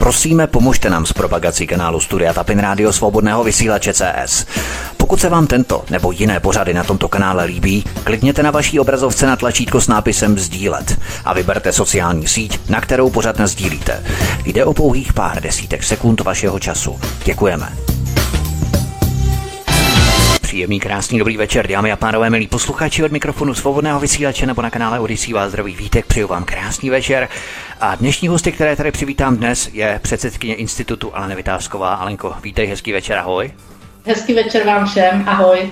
Prosíme, pomožte nám s propagací kanálu Studia Tapin Rádio Svobodného vysílače CS. Pokud se vám tento nebo jiné pořady na tomto kanále líbí, klikněte na vaší obrazovce na tlačítko s nápisem Sdílet a vyberte sociální síť, na kterou pořad sdílíte. Jde o pouhých pár desítek sekund vašeho času. Děkujeme. Příjemný, krásný, dobrý večer, dámy a pánové, milí posluchači od mikrofonu svobodného vysílače nebo na kanále Odisí vás zdraví vítek, přeju vám krásný večer. A dnešní hosty, které tady přivítám dnes, je předsedkyně institutu Alena Vytázková. Alenko, vítej, hezký večer, ahoj. Hezký večer vám všem, ahoj.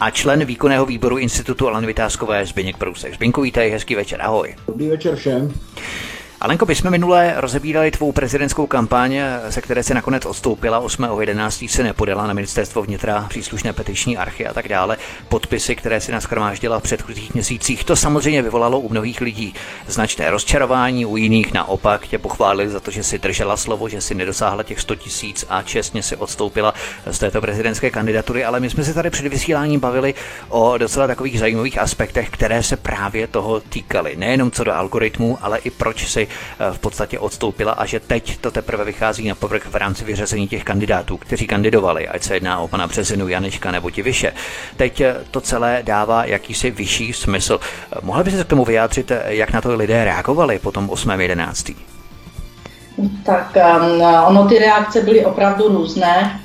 A člen výkonného výboru institutu Aleny Vytázkové Zbyněk Prousek. Zbyňku, vítej, hezký večer, ahoj. Dobrý večer všem. Alenko, my jsme minule rozebírali tvou prezidentskou kampaň, se které se nakonec odstoupila 8.11. se nepodala na ministerstvo vnitra, příslušné petiční archy a tak dále. Podpisy, které si naschromáždila v předchozích měsících, to samozřejmě vyvolalo u mnohých lidí značné rozčarování, u jiných naopak tě pochválili za to, že si držela slovo, že si nedosáhla těch 100 tisíc a čestně si odstoupila z této prezidentské kandidatury, ale my jsme se tady před vysíláním bavili o docela takových zajímavých aspektech, které se právě toho týkaly. Nejenom co do algoritmů, ale i proč si Eh, v podstatě odstoupila a že teď to teprve vychází na povrch v rámci vyřazení těch kandidátů, kteří kandidovali, ať se jedná o pana Březinu, Janečka nebo ti vyše. Teď eh, to celé dává jakýsi vyšší smysl. Eh, mohli by se k tomu vyjádřit, jak na to lidé reagovali po tom 8.11. Tak ono ty reakce byly opravdu různé.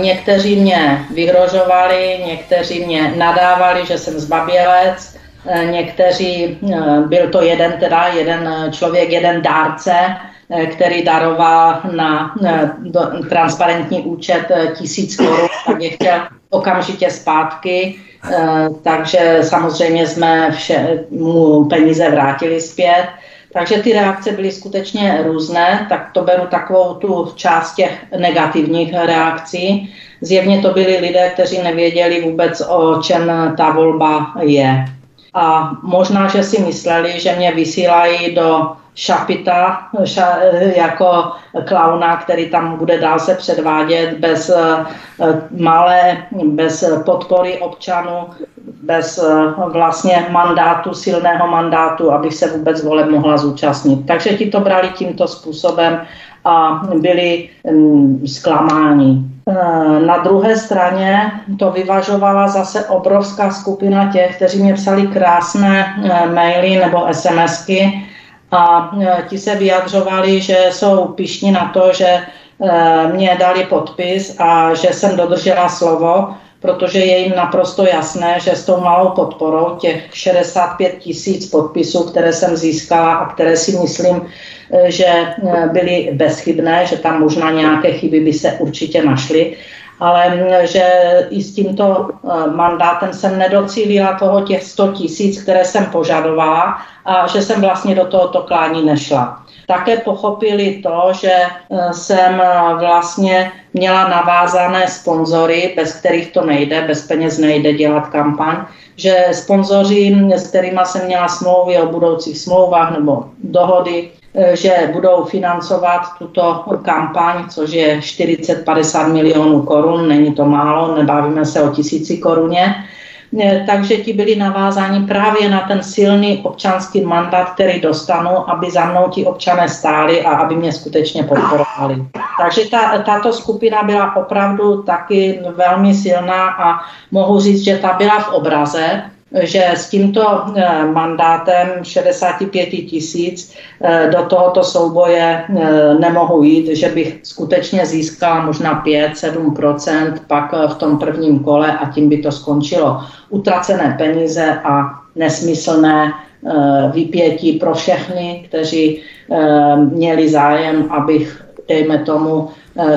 Někteří mě vyhrožovali, někteří mě nadávali, že jsem zbabělec, někteří, eh, byl to jeden teda, jeden člověk, jeden dárce, eh, který daroval na transparentní účet tisíc korun, tak je chtěl okamžitě zpátky, takže samozřejmě jsme vše, mu peníze vrátili zpět. Takže ty reakce byly skutečně různé, tak to beru takovou tu část těch negativních reakcí. Zjevně to byli lidé, kteří nevěděli vůbec, o čem ta volba je a možná, že si mysleli, že mě vysílají do šapita ša, jako klauna, který tam bude dál se předvádět bez uh, malé, bez podpory občanů, bez uh, vlastně mandátu, silného mandátu, abych se vůbec voleb mohla zúčastnit. Takže ti to brali tímto způsobem a byli um, zklamáni. Eh, na druhé straně to vyvažovala zase obrovská skupina těch, kteří mě psali krásné eh, maily nebo SMSky a eh, ti se vyjadřovali, že jsou pišní na to, že mě dali podpis a že jsem dodržela slovo, protože je jim naprosto jasné, že s tou malou podporou těch 65 tisíc podpisů, které jsem získala a které si myslím, že eh, byly bezchybné, že tam možná nějaké chyby by se určitě našly, ale mm, že i s tímto eh, mandátem jsem nedocílila toho těch 100 tisíc, které jsem požadovala a že jsem vlastně do tohoto klání nešla. Také pochopili to, že eh, jsem vlastně měla navázané sponzory, bez kterých to nejde, bez peněz nejde dělat kampaň, že sponzoři, s kterými jsem měla smlouvy o budoucích smlouvách nebo dohody, Eh, že budou financovat tuto kampaň, což je 40-50 milionů korun, není to málo, nebavíme se o tisíci koruně. Takže ti byli navázáni právě na ten silný občanský mandát, který dostanu, aby za mnou ti občané stáli a aby mě skutečně podporovali. Takže ta, tato skupina byla opravdu taky velmi silná a mohu říct, že ta byla v obraze, že s tímto eh, mandátem 65 tisíc eh, do tohoto souboje eh, nemohu jít, že bych skutečně získala možná 5-7% pak v tom prvním kole a tím by to skončilo. Utracené peníze a nesmyslné vypětí pro všechny, kteří měli zájem, abych, dejme tomu,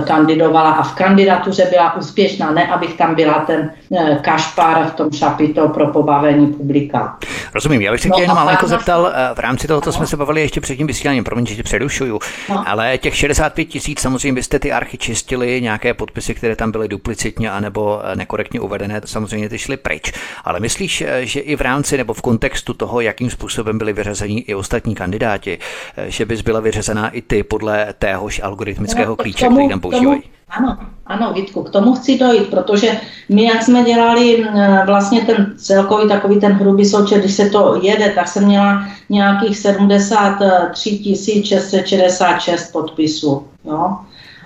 kandidovala a v kandidatuře byla úspěšná, ne abych tam byla ten eh, kašpár v tom šapito pro pobavení publika. Rozumím, já bych se no, jenom malinko zeptal, eh, v rámci toho, co jsme se bavili ještě před tím vysíláním, promiň, že tě přerušuju, no. ale těch 65 tisíc, samozřejmě byste ty archy čistili, nějaké podpisy, které tam byly duplicitně anebo nekorektně uvedené, samozřejmě ty šly pryč. Ale myslíš, že i v rámci nebo v kontextu toho, jakým způsobem byly vyřazeni i ostatní kandidáti, že bys byla vyřazená i ty podle téhož algoritmického klíče? Tomu který tam používají. Ano, ano, Vítku, k tomu chci dojít, protože my, jak jsme dělali vlastně ten celkový takový ten hrubý součet, když se to jede, tak jsem měla nějakých 73 666 podpisů. Jo?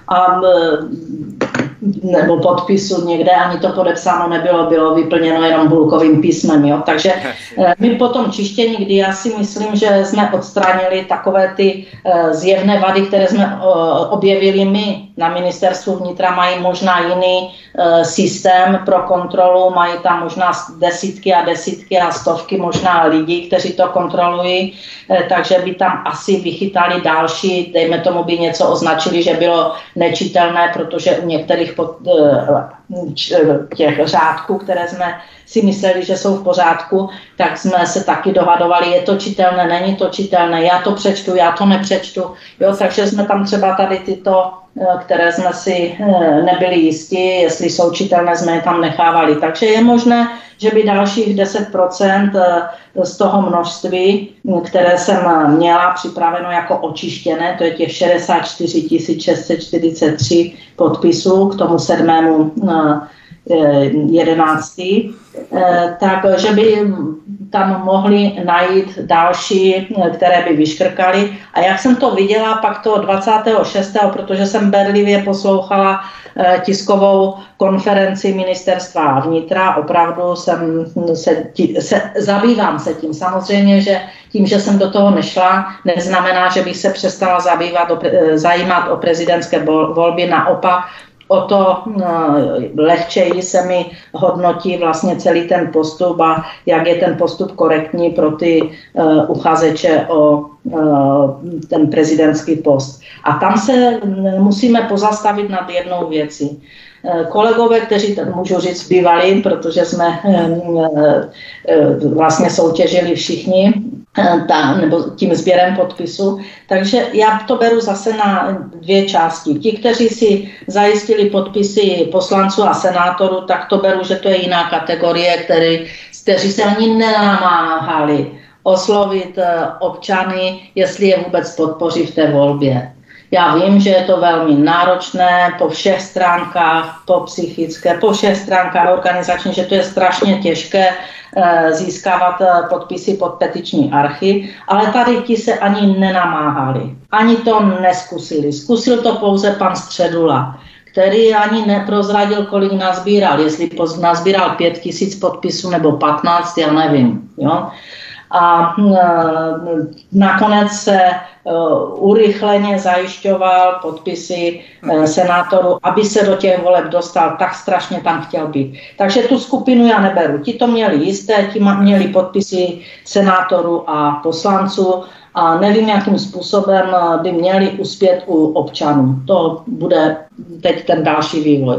A nebo podpisu někde, ani to podepsáno nebylo, bylo vyplněno jenom bulkovým písmem. Jo? Takže eh, my po tom čištění, kdy já si myslím, že jsme odstranili takové ty eh, zjevné vady, které jsme objevili my na ministerstvu vnitra, mají možná jiný systém pro kontrolu, mají tam možná desítky a desítky a stovky možná lidí, kteří to kontrolují, takže by tam asi vychytali další, dejme tomu by něco označili, že bylo nečitelné, protože u některých pod, eh, těch řádků, které jsme si mysleli, že jsou v pořádku, tak jsme se taky dohadovali, je to čitelné, není to čitelné, já to přečtu, já to nepřečtu. Jo, takže jsme tam třeba tady tyto, eh, které jsme si eh, nebyli jistí, jestli jsou čitelné, jsme je tam nechávali. Takže je možné, že by dalších 10% z toho množství, které jsem měla připraveno jako očištěné, to je těch 64 643 podpisů k tomu sedmému 11. Eh, eh, takže by tam mohli najít další, které by vyškrkali. A jak jsem to viděla pak to 26., protože jsem berlivě poslouchala eh, tiskovou konferenci ministerstva vnitra, opravdu jsem se, se, zabývám se tím. Samozřejmě, že tím, že jsem do toho nešla, neznamená, že bych se přestala zabývat, o, zajímat o prezidentské volby. Naopak, o to no, lehčeji se mi hodnotí vlastně celý ten postup a jak je ten postup korektní pro ty uh, uchazeče o uh, ten prezidentský post. A tam se musíme pozastavit nad jednou věcí. Eh, kolegové, kteří, můžu říct, bývali, protože jsme vlastně soutěžili všichni, ta, nebo tím sběrem podpisu. Takže já to beru zase na dvě části. Ti, kteří si zajistili podpisy poslanců a senátorů, tak to beru, že to je jiná kategorie, který, kteří se ani nenamáhali oslovit eh, občany, jestli je vůbec podpoří v té volbě. Já vím, že je to velmi náročné po všech stránkách, po psychické, po všech stránkách organizačně, že to je strašně těžké eh, získávat eh, podpisy pod petiční archy, ale tady ti se ani nenamáhali, ani to neskusili. Zkusil to pouze pan Středula který ani neprozradil, kolik nazbíral, jestli nazbíral pět tisíc podpisů nebo 15, já nevím. Jo? A hm, nakonec se e, urychleně zajišťoval podpisy e, senátorů, aby se do těch voleb dostal, tak strašně tam chtěl být. Takže tu skupinu já neberu. Ti to měli jisté, ti měli podpisy senátorů a poslanců a nevím, jakým způsobem by měli uspět u občanů. To bude teď ten další vývoj.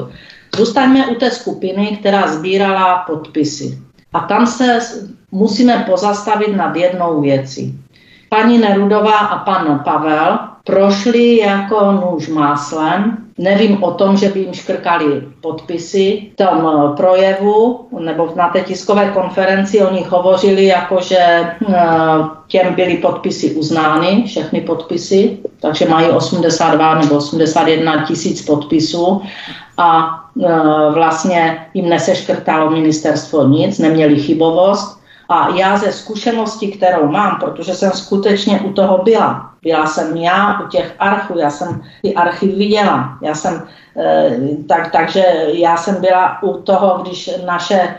Zůstaňme u té skupiny, která sbírala podpisy. A tam se musíme pozastavit nad jednou věcí. Paní Nerudová a pan Pavel prošli jako nůž máslem. Nevím o tom, že by jim škrkali podpisy. V tom eh, projevu nebo na té tiskové konferenci o nich hovořili jako, že eh, těm byly podpisy uznány, všechny podpisy, takže mají 82 nebo 81 tisíc podpisů a eh, vlastně jim neseškrtalo ministerstvo nic, neměli chybovost a já ze zkušenosti, kterou mám, protože jsem skutečně u toho byla, byla jsem já u těch archů, já jsem ty archy viděla, já jsem, eh, tak, takže já jsem byla u toho, když naše,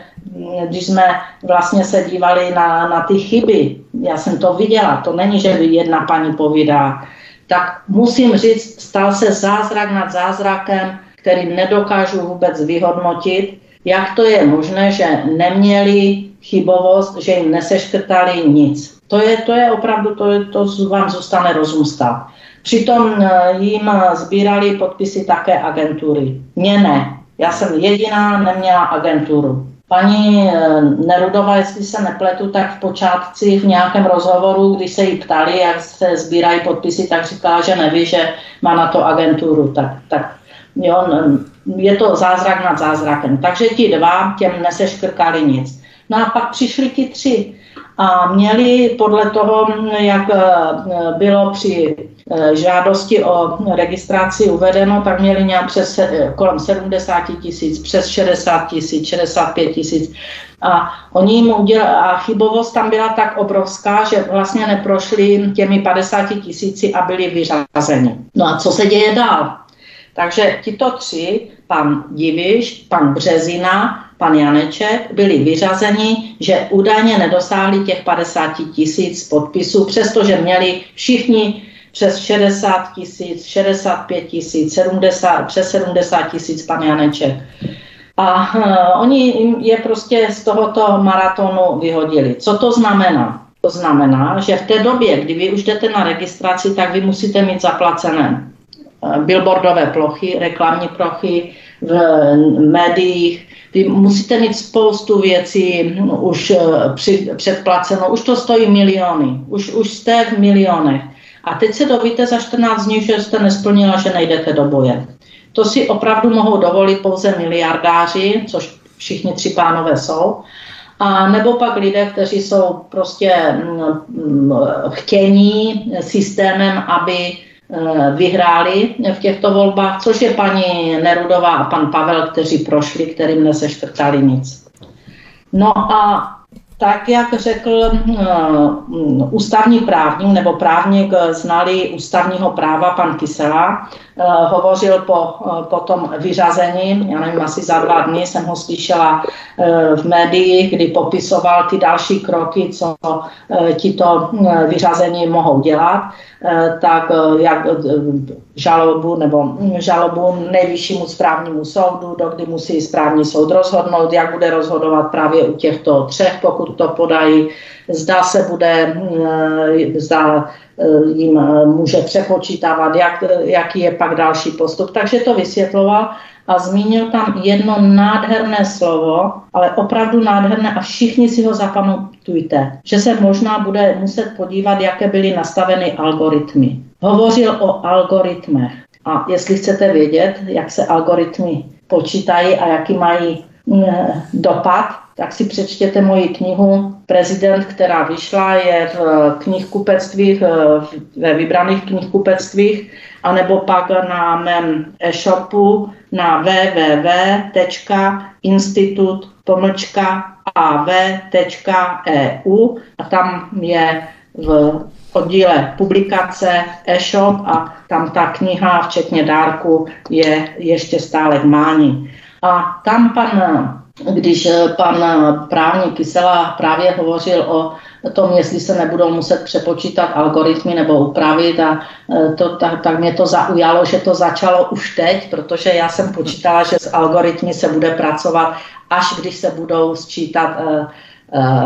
když jsme vlastně se dívali na, na ty chyby, já jsem to viděla, to není, že jedna paní povídá, tak musím říct, stal se zázrak nad zázrakem, který nedokážu vůbec vyhodnotit, jak to je možné, že neměli chybovost, že jim neseškrtali nic. To je, to je opravdu, to, je, to vám zůstane rozum stát. Přitom eh, jim sbírali podpisy také agentury. Mně ne. Já jsem jediná neměla agenturu. Paní eh, Nerudová, jestli se nepletu, tak v počátci v nějakém rozhovoru, když se jí ptali, jak se sbírají podpisy, tak říkala, že neví, že má na to agenturu. Tak, tak jo, je to zázrak nad zázrakem. Takže ti dva těm neseškrkali nic. No a pak přišli ti tři. a měli podle toho, jak eh, bylo při eh, žádosti o registraci uvedeno, tak měli nějak přes kolem 70 tisíc, přes 60 tisíc, 65 tisíc. A oni jim udělali, a chybovost tam byla tak obrovská, že vlastně neprošli těmi 50 tisíci a byli vyřazeni. No a co se děje dál? Takže tito tři, pan Diviš, pan Březina, pan Janeček, byli vyřazeni, že údajně nedosáhli těch 50 tisíc podpisů, přestože měli všichni přes 60 tisíc, 65 tisíc, 70, přes 70 tisíc pan Janeček. A uh, oni je prostě z tohoto maratonu vyhodili. Co to znamená? To znamená, že v té době, kdy vy už jdete na registraci, tak vy musíte mít zaplacené billboardové plochy, reklamní plochy v médiích. Vy musíte mít spoustu věcí už eh, předplaceno, už to stojí miliony, už, už jste v milionech. A teď se dovíte za 14 dní, že jste nesplnila, že nejdete do boje. To si opravdu mohou dovolit pouze miliardáři, což všichni tři pánové jsou, a nebo pak lidé, kteří jsou prostě mm, mm, chtění systémem, aby Eh, vyhráli v těchto volbách, což je paní Nerudová a pan Pavel, kteří prošli, kterým neseštrtali nic. No a tak, jak řekl uh, ústavní právník nebo právník znalý ústavního práva pan Kysela, uh, hovořil po, uh, po tom vyřazení, já nevím, asi za dva dny jsem ho slyšela v médiích, kdy popisoval ty další kroky, co tito vyřazení mohou dělat. Eh, tak eh, jak eh, žalobu nebo hm, žalobu nejvyššímu správnímu soudu, dokdy musí správní soud rozhodnout, jak bude rozhodovat právě u těchto třech, pokud to podají, zda se bude, hm, zda jim může přepočítávat, jak, jaký je pak další postup. Takže to vysvětloval a zmínil tam jedno nádherné slovo, ale opravdu nádherné a všichni si ho zapamatujte, že se možná bude muset podívat, jaké byly nastaveny algoritmy. Hovořil o algoritmech. A jestli chcete vědět, jak se algoritmy počítají a jaký mají mm, dopad, tak si přečtěte moji knihu Prezident, která vyšla, je v knihkupectvích, ve vybraných knihkupectvých, anebo pak na mém e-shopu na www.institut.av.eu a tam je v oddíle publikace, e-shop a tam ta kniha, včetně dárku, je ještě stále v mání. A tam pan když pan právník Kysela právě hovořil o tom, jestli se nebudou muset přepočítat algoritmy nebo upravit a eh, to, tak, tak mě to zaujalo, že to začalo už teď, protože já jsem počítala, že s algoritmy se bude pracovat, až když se budou sčítat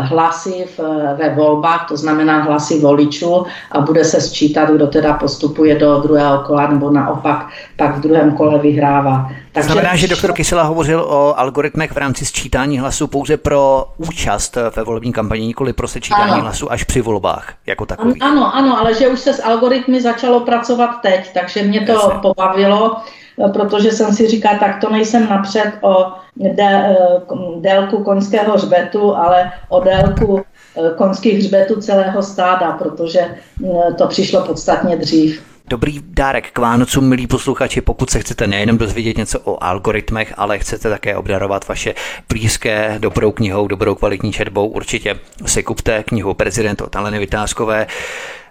hlasy v, ve volbách, to znamená hlasy voličů a bude se sčítat, kdo teda postupuje do druhého kola nebo naopak pak v druhém kole vyhrává. Takže... Znamená, že doktor Kysela hovořil o algoritmech v rámci sčítání hlasů pouze pro účast ve volební kampani, nikoli pro sečítání ano. hlasů až při volbách jako takový. Ano, ano, ale že už se s algoritmy začalo pracovat teď, takže mě to Jasne. pobavilo, protože jsem si říkal, tak to nejsem napřed o de, délku koňského hřbetu, ale o délku eh, konských hřbetů celého stáda, protože eh, to přišlo podstatně dřív. Dobrý dárek k Vánocům, milí posluchači, pokud se chcete nejenom dozvědět něco o algoritmech, ale chcete také obdarovat vaše blízké dobrou knihou, dobrou kvalitní četbou, určitě si kupte knihu Prezident od Aleny Vytázkové.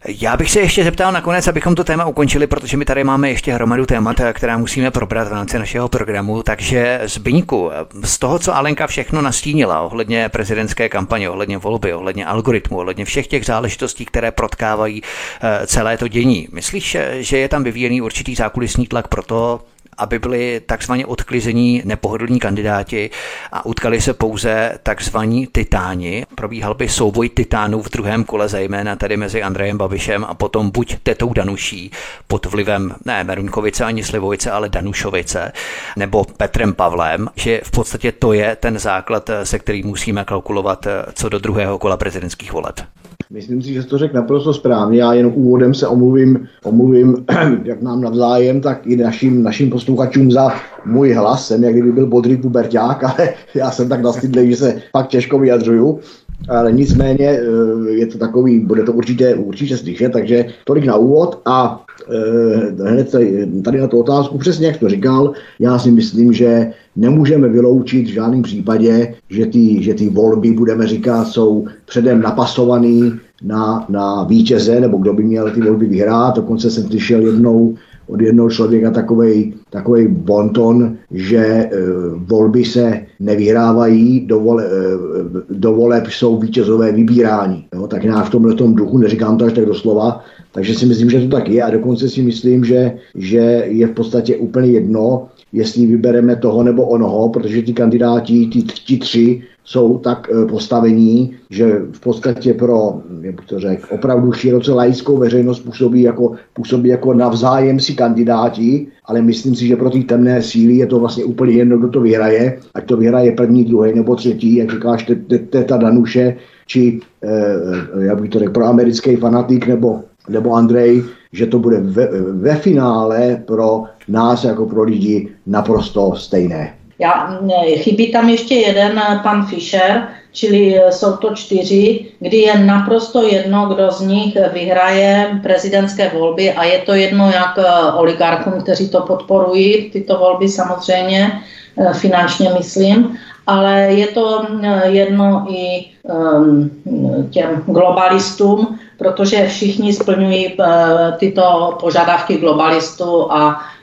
Já bych se ještě zeptal nakonec, abychom to téma ukončili, protože my tady máme ještě hromadu témat, která musíme probrat v rámci našeho programu. Takže Zbyňku, z toho, co Alenka všechno nastínila ohledně prezidentské kampaně, ohledně volby, ohledně algoritmu, ohledně všech těch záležitostí, které protkávají eh, celé to dění, myslíš, že je tam vyvíjený určitý zákulisní tlak pro to, aby byli takzvaně odklizení nepohodlní kandidáti a utkali se pouze takzvaní titáni. Probíhal by souboj titánů v druhém kole, zejména tady mezi Andrejem Babišem a potom buď Tetou Danuší pod vlivem ne Meruňkovice ani Slivovice, ale Danušovice, nebo Petrem Pavlem, že v podstatě to je ten základ, se kterým musíme kalkulovat co do druhého kola prezidentských voleb. Myslím si, že to řekl naprosto správně. Já jen úvodem se omluvím, omluvím jak nám navzájem, tak i našim, našim posluchačům za můj hlas. Jsem jak kdyby byl bodrý puberták, ale já jsem tak nastydlý, že se pak těžko vyjadřuju. Ale nicméně eh, je to takový, bude to určitě, určitě slyšet, takže tolik na úvod a eh, hned tady na tu otázku, přesně jak to říkal, já si myslím, že nemůžeme vyloučit v žádném případě, že ty, že ty volby, budeme říkat, jsou předem napasovaný na, na vítěze, nebo kdo by měl ty volby vyhrát. Dokonce jsem slyšel jednou od jednoho člověka takový takovej bonton, že e, volby se nevyhrávají, do, vole, e, do voleb jsou vítězové vybírání. Jo, tak já v tomhle tom duchu, neříkám to až tak doslova, takže si myslím, že to tak je a dokonce si myslím, že, že je v podstatě úplně jedno, jestli vybereme toho nebo onoho, protože ti kandidáti, ti, ti tři, jsou tak e, postavení, že v podstatě pro, jak bych to řekl, opravdu široce laickou veřejnost působí jako, působí jako navzájem si kandidáti, ale myslím si, že pro ty temné síly je to vlastně úplně jedno, kdo to vyhraje, ať to vyhraje první, druhý nebo třetí, jak říkáš, teta Danuše, či, eh, jak bych to řekl, pro americký fanatik nebo, nebo Andrej, že to bude ve, ve finále pro nás jako pro lidi naprosto stejné. Já, chybí tam ještě jeden eh, pan Fischer, čili eh, jsou to čtyři, kdy je naprosto jedno, kdo z nich vyhraje prezidentské volby a je to jedno jak eh, oligarchům, kteří to podporují, tyto volby samozřejmě, finančně myslím, ale je to jedno i ehm, těm globalistům, protože všichni splňují tyto požadavky globalistů a Eh,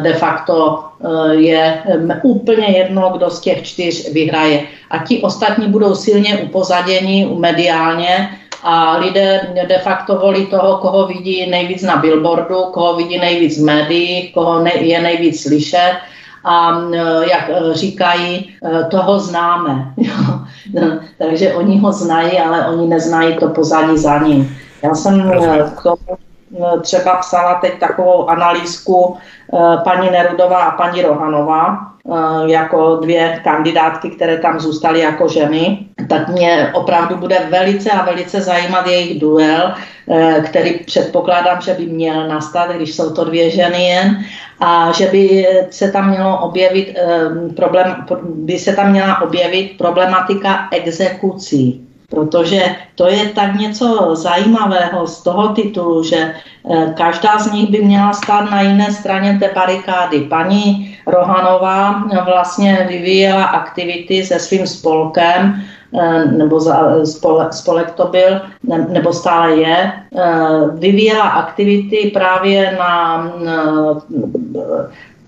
de facto eh, je úplně jedno, kdo z těch čtyř vyhraje. A ti ostatní budou silně upozaděni mediálně a lidé de facto volí toho, koho vidí nejvíc na billboardu, koho vidí nejvíc v médiích, koho je nejvíc slyšet a eh, jak říkají, toho známe. Takže oni ho znají, ale oni neznají to pozadí za ním. Já jsem k tomu třeba psala teď takovou analýzku Eh, paní Nerudová a paní Rohanová eh, jako dvě kandidátky, které tam zůstaly jako ženy, tak mě opravdu bude velice a velice zajímat jejich duel, eh, který předpokládám, že by měl nastat, když jsou to dvě ženy jen, a že by se tam mělo objevit problém, by se tam měla objevit problematika exekucí protože to je tak něco zajímavého z toho titulu, že eh, každá z nich by měla stát na jiné straně té barikády. Paní Rohanová vlastně vyvíjela aktivity se svým spolkem, eh, nebo spolek to byl, nebo stále je, eh, vyvíjela aktivity právě na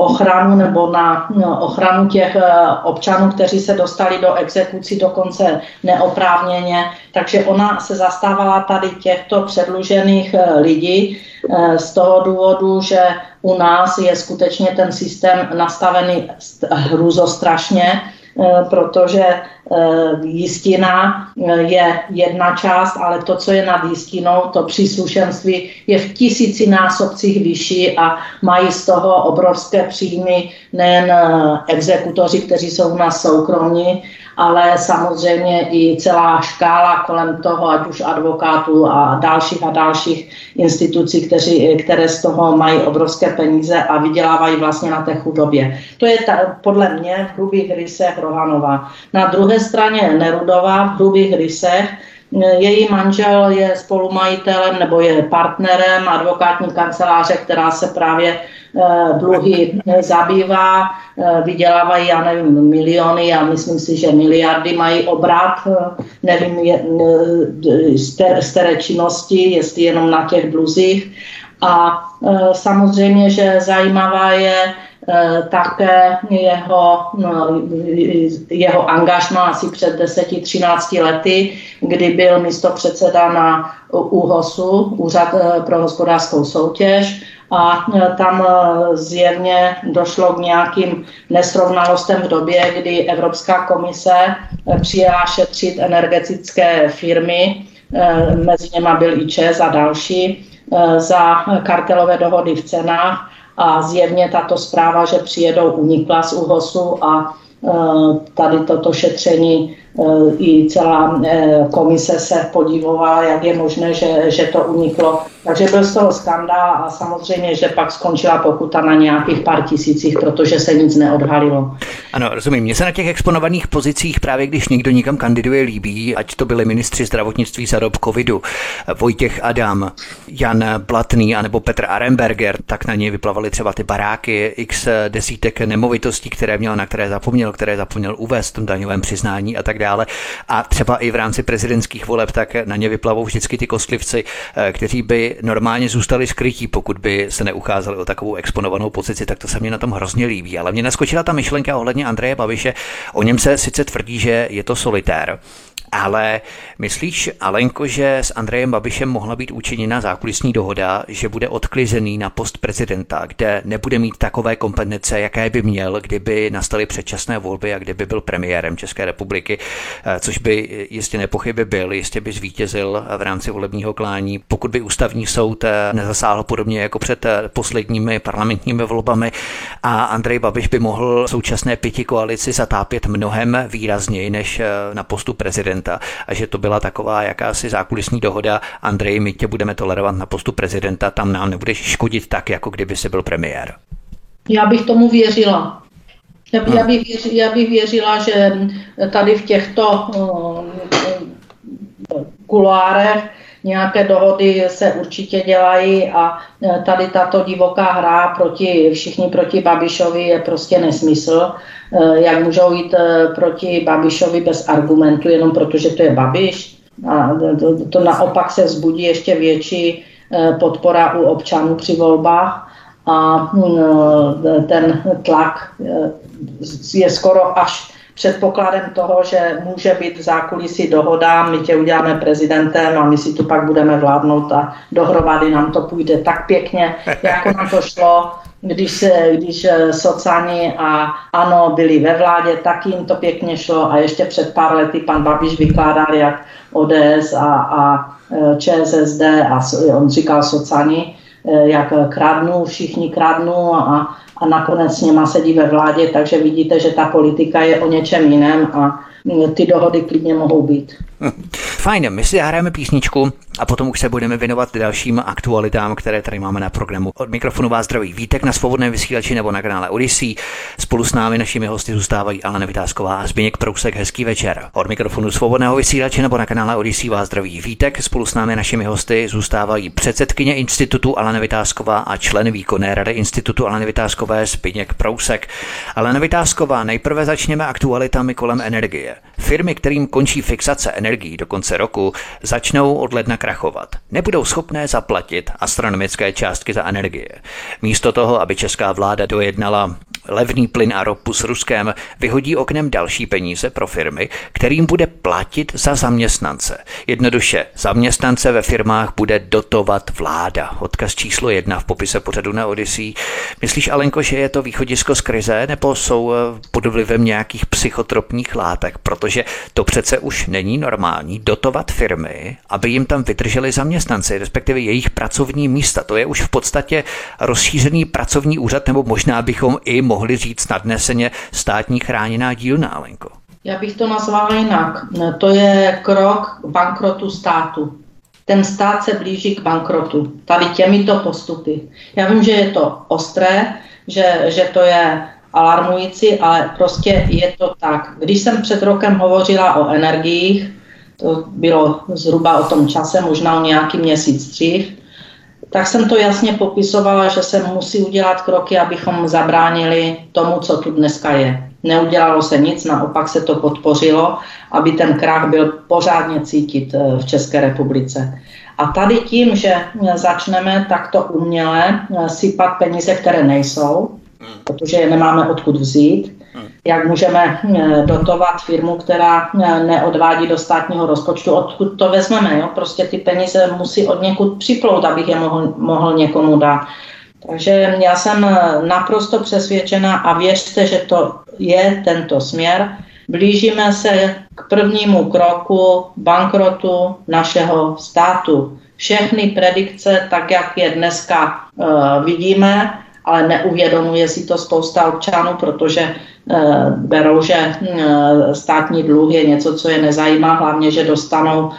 ochranu nebo na no, ochranu těch eh, občanů, kteří se dostali do exekucí dokonce neoprávněně. Takže ona se zastávala tady těchto předlužených eh, lidí eh, z toho důvodu, že u nás je skutečně ten systém nastavený hruzostrašně, protože jistina je jedna část, ale to, co je nad jistinou, to příslušenství je v tisíci násobcích vyšší a mají z toho obrovské příjmy nejen exekutoři, kteří jsou u nás soukromí, ale samozřejmě i celá škála kolem toho, ať už advokátů a dalších a dalších institucí, kteří, které z toho mají obrovské peníze a vydělávají vlastně na té chudobě. To je ta, podle mě v hrubých rysech Rohanova. Na druhé straně Nerudová v hrubých rysech její manžel je spolumajitelem nebo je partnerem advokátní kanceláře, která se právě dluhy zabývá, eh, vydělávají, já nevím, miliony, já myslím si, že miliardy mají obrat, eh, nevím, z té činnosti, jestli jenom na těch dluzích. A samozřejmě, že zajímavá je také jeho, no, jeho angažma asi před 10-13 lety, kdy byl místo předseda na ÚHOSu, Úřad pro hospodářskou soutěž, a e, tam e, zjevně došlo k nějakým nesrovnalostem v době, kdy Evropská komise e, přijela šetřit energetické firmy, mezi něma byl i ČES a další, za kartelové dohody v cenách. A zjevně tato zpráva, že přijedou, unikla z úhosu a tady toto šetření i celá komise se podívovala, jak je možné, že, že to uniklo Takže byl z toho skandál a samozřejmě, že pak skončila pokuta na nějakých pár tisících, protože se nic neodhalilo. Ano, rozumím. Mně se na těch exponovaných pozicích právě když někdo nikam kandiduje líbí, ať to byli ministři zdravotnictví za dob covidu, Vojtěch Adam, Jan Blatný anebo Petr Aremberger, tak na něj vyplavaly třeba ty baráky, x desítek nemovitostí, které měl, na které zapomněl, které zapomněl uvést v tom daňovém přiznání a tak dále. A třeba i v rámci prezidentských voleb, tak na ně vyplavou vždycky ty kostlivci, eh, kteří by normálně zůstali skrytí, pokud by se neucházeli o takovou exponovanou pozici, tak to se mi na tom hrozně líbí. Ale mě naskočila ta myšlenka ohledně Andreje Babiše. O něm se sice tvrdí, že je to solitér, ale myslíš, Alenko, že s Andrejem Babišem mohla být učiněna zákulisní dohoda, že bude odklizený na post prezidenta, kde nebude mít takové kompetence, jaké by měl, kdyby nastaly předčasné volby a kdyby byl premiérem České republiky, eh, což by jistě nepochyby byl, jistě by zvítězil v rámci volebního klání, pokud by ústavní soud eh, nezasáhl podobně jako před eh, posledními parlamentními volbami. A Andrej Babiš by mohl současné pěti koalici zatápět mnohem výrazněji než na postu prezidenta prezidenta a že to byla taková jakási zákulisní dohoda. Andrej, my tě budeme tolerovat na postu prezidenta, tam nám nebudeš škodit tak, jako kdyby si byl premiér. Já bych tomu věřila. Já, by, já, bych, věřila, já bych věřila, že tady v těchto uh, kuloárech nějaké dohody se určitě dělají a e, tady tato divoká hra proti, všichni proti Babišovi je prostě nesmysl. E, jak můžou jít e, proti Babišovi bez argumentu, jenom protože to je Babiš. A to, to naopak se vzbudí ještě větší podpora u občanů při volbách a ten tlak je skoro až předpokladem toho, že může být v zákulisí dohoda, my tě uděláme prezidentem a my si tu pak budeme vládnout a dohromady nám to půjde tak pěkně, jako nám to šlo když, se, když sociální a ANO byli ve vládě, tak jim to pěkně šlo a ještě před pár lety pan Babiš vykládal, jak ODS a, a eh, ČSSD a on říkal sociální, eh, jak kradnou, všichni kradnou a a nakonec s něma sedí ve vládě, takže vidíte, že ta politika je o něčem jiném a ty dohody klidně mohou být. Fajn, my si hrajeme písničku a potom už se budeme věnovat dalším aktualitám, které tady máme na programu. Od mikrofonu vás zdraví Vítek na svobodném vysílači nebo na kanále Odyssey. Spolu s námi našimi hosty zůstávají Alena Vytázková a Zběněk Prousek. Hezký večer. Od mikrofonu svobodného vysílače nebo na kanále Odyssey vás zdraví Vítek. Spolu s námi našimi hosty zůstávají předsedkyně institutu Alena Vytázková a člen výkonné rady institutu Alena Vytázkové Zběněk Prousek. Alena Vytázková, nejprve začněme aktualitami kolem energie. Firmy, kterým končí fixace energií do konce roku, začnou od ledna krachovat. Nebudou schopné zaplatit astronomické částky za energie. Místo toho, aby česká vláda dojednala levný plyn a ropu s Ruskem, vyhodí oknem další peníze pro firmy, kterým bude platit za zaměstnance. Jednoduše, zaměstnance ve firmách bude dotovat vláda. Odkaz číslo jedna v popise pořadu na Odyssey. Myslíš, Alenko, že je to východisko z krize, nebo jsou eh, pod vlivem nějakých psychotropních látek? Protože to přece už není normální dotovat firmy, aby jim tam vydrželi zaměstnanci, respektive jejich pracovní místa. To je už v podstatě rozšířený pracovní úřad, nebo možná bychom i mohli říct nadneseně státní chráněná dílna, Alenko. Já bych to nazvala jinak. To je krok bankrotu státu. Ten stát se blíží k bankrotu. Tady těmito postupy. Já vím, že je to ostré, že, že to je alarmující, ale prostě je to tak. Když jsem před rokem hovořila o energiích, to bylo zhruba o tom čase, možná o nějaký měsíc dřív, tak jsem to jasně popisovala, že se musí udělat kroky, abychom zabránili tomu, co tu dneska je. Neudělalo se nic, naopak se to podpořilo, aby ten krach byl pořádně cítit eh, v České republice. A tady tím, že začneme takto uměle eh, sypat peníze, které nejsou, protože je nemáme odkud vzít, jak můžeme eh, dotovat firmu, která eh, neodvádí do státního rozpočtu, odkud to vezmeme. Jo? Prostě ty peníze musí od někud připlout, abych je mohl, mohl někomu dát. Takže já jsem eh, naprosto přesvědčena a věřte, že to je tento směr. Blížíme se k prvnímu kroku bankrotu našeho státu. Všechny predikce, tak jak je dneska uh, vidíme, ale neuvědomuje si to spousta občanů, protože berou, že státní dluh je něco, co je nezajímá, hlavně, že dostanou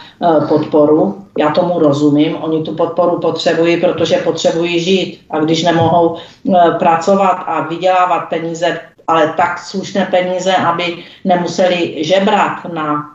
podporu. Já tomu rozumím, oni tu podporu potřebují, protože potřebují žít a když nemohou pracovat a vydělávat peníze ale tak slušné peníze, aby nemuseli žebrat na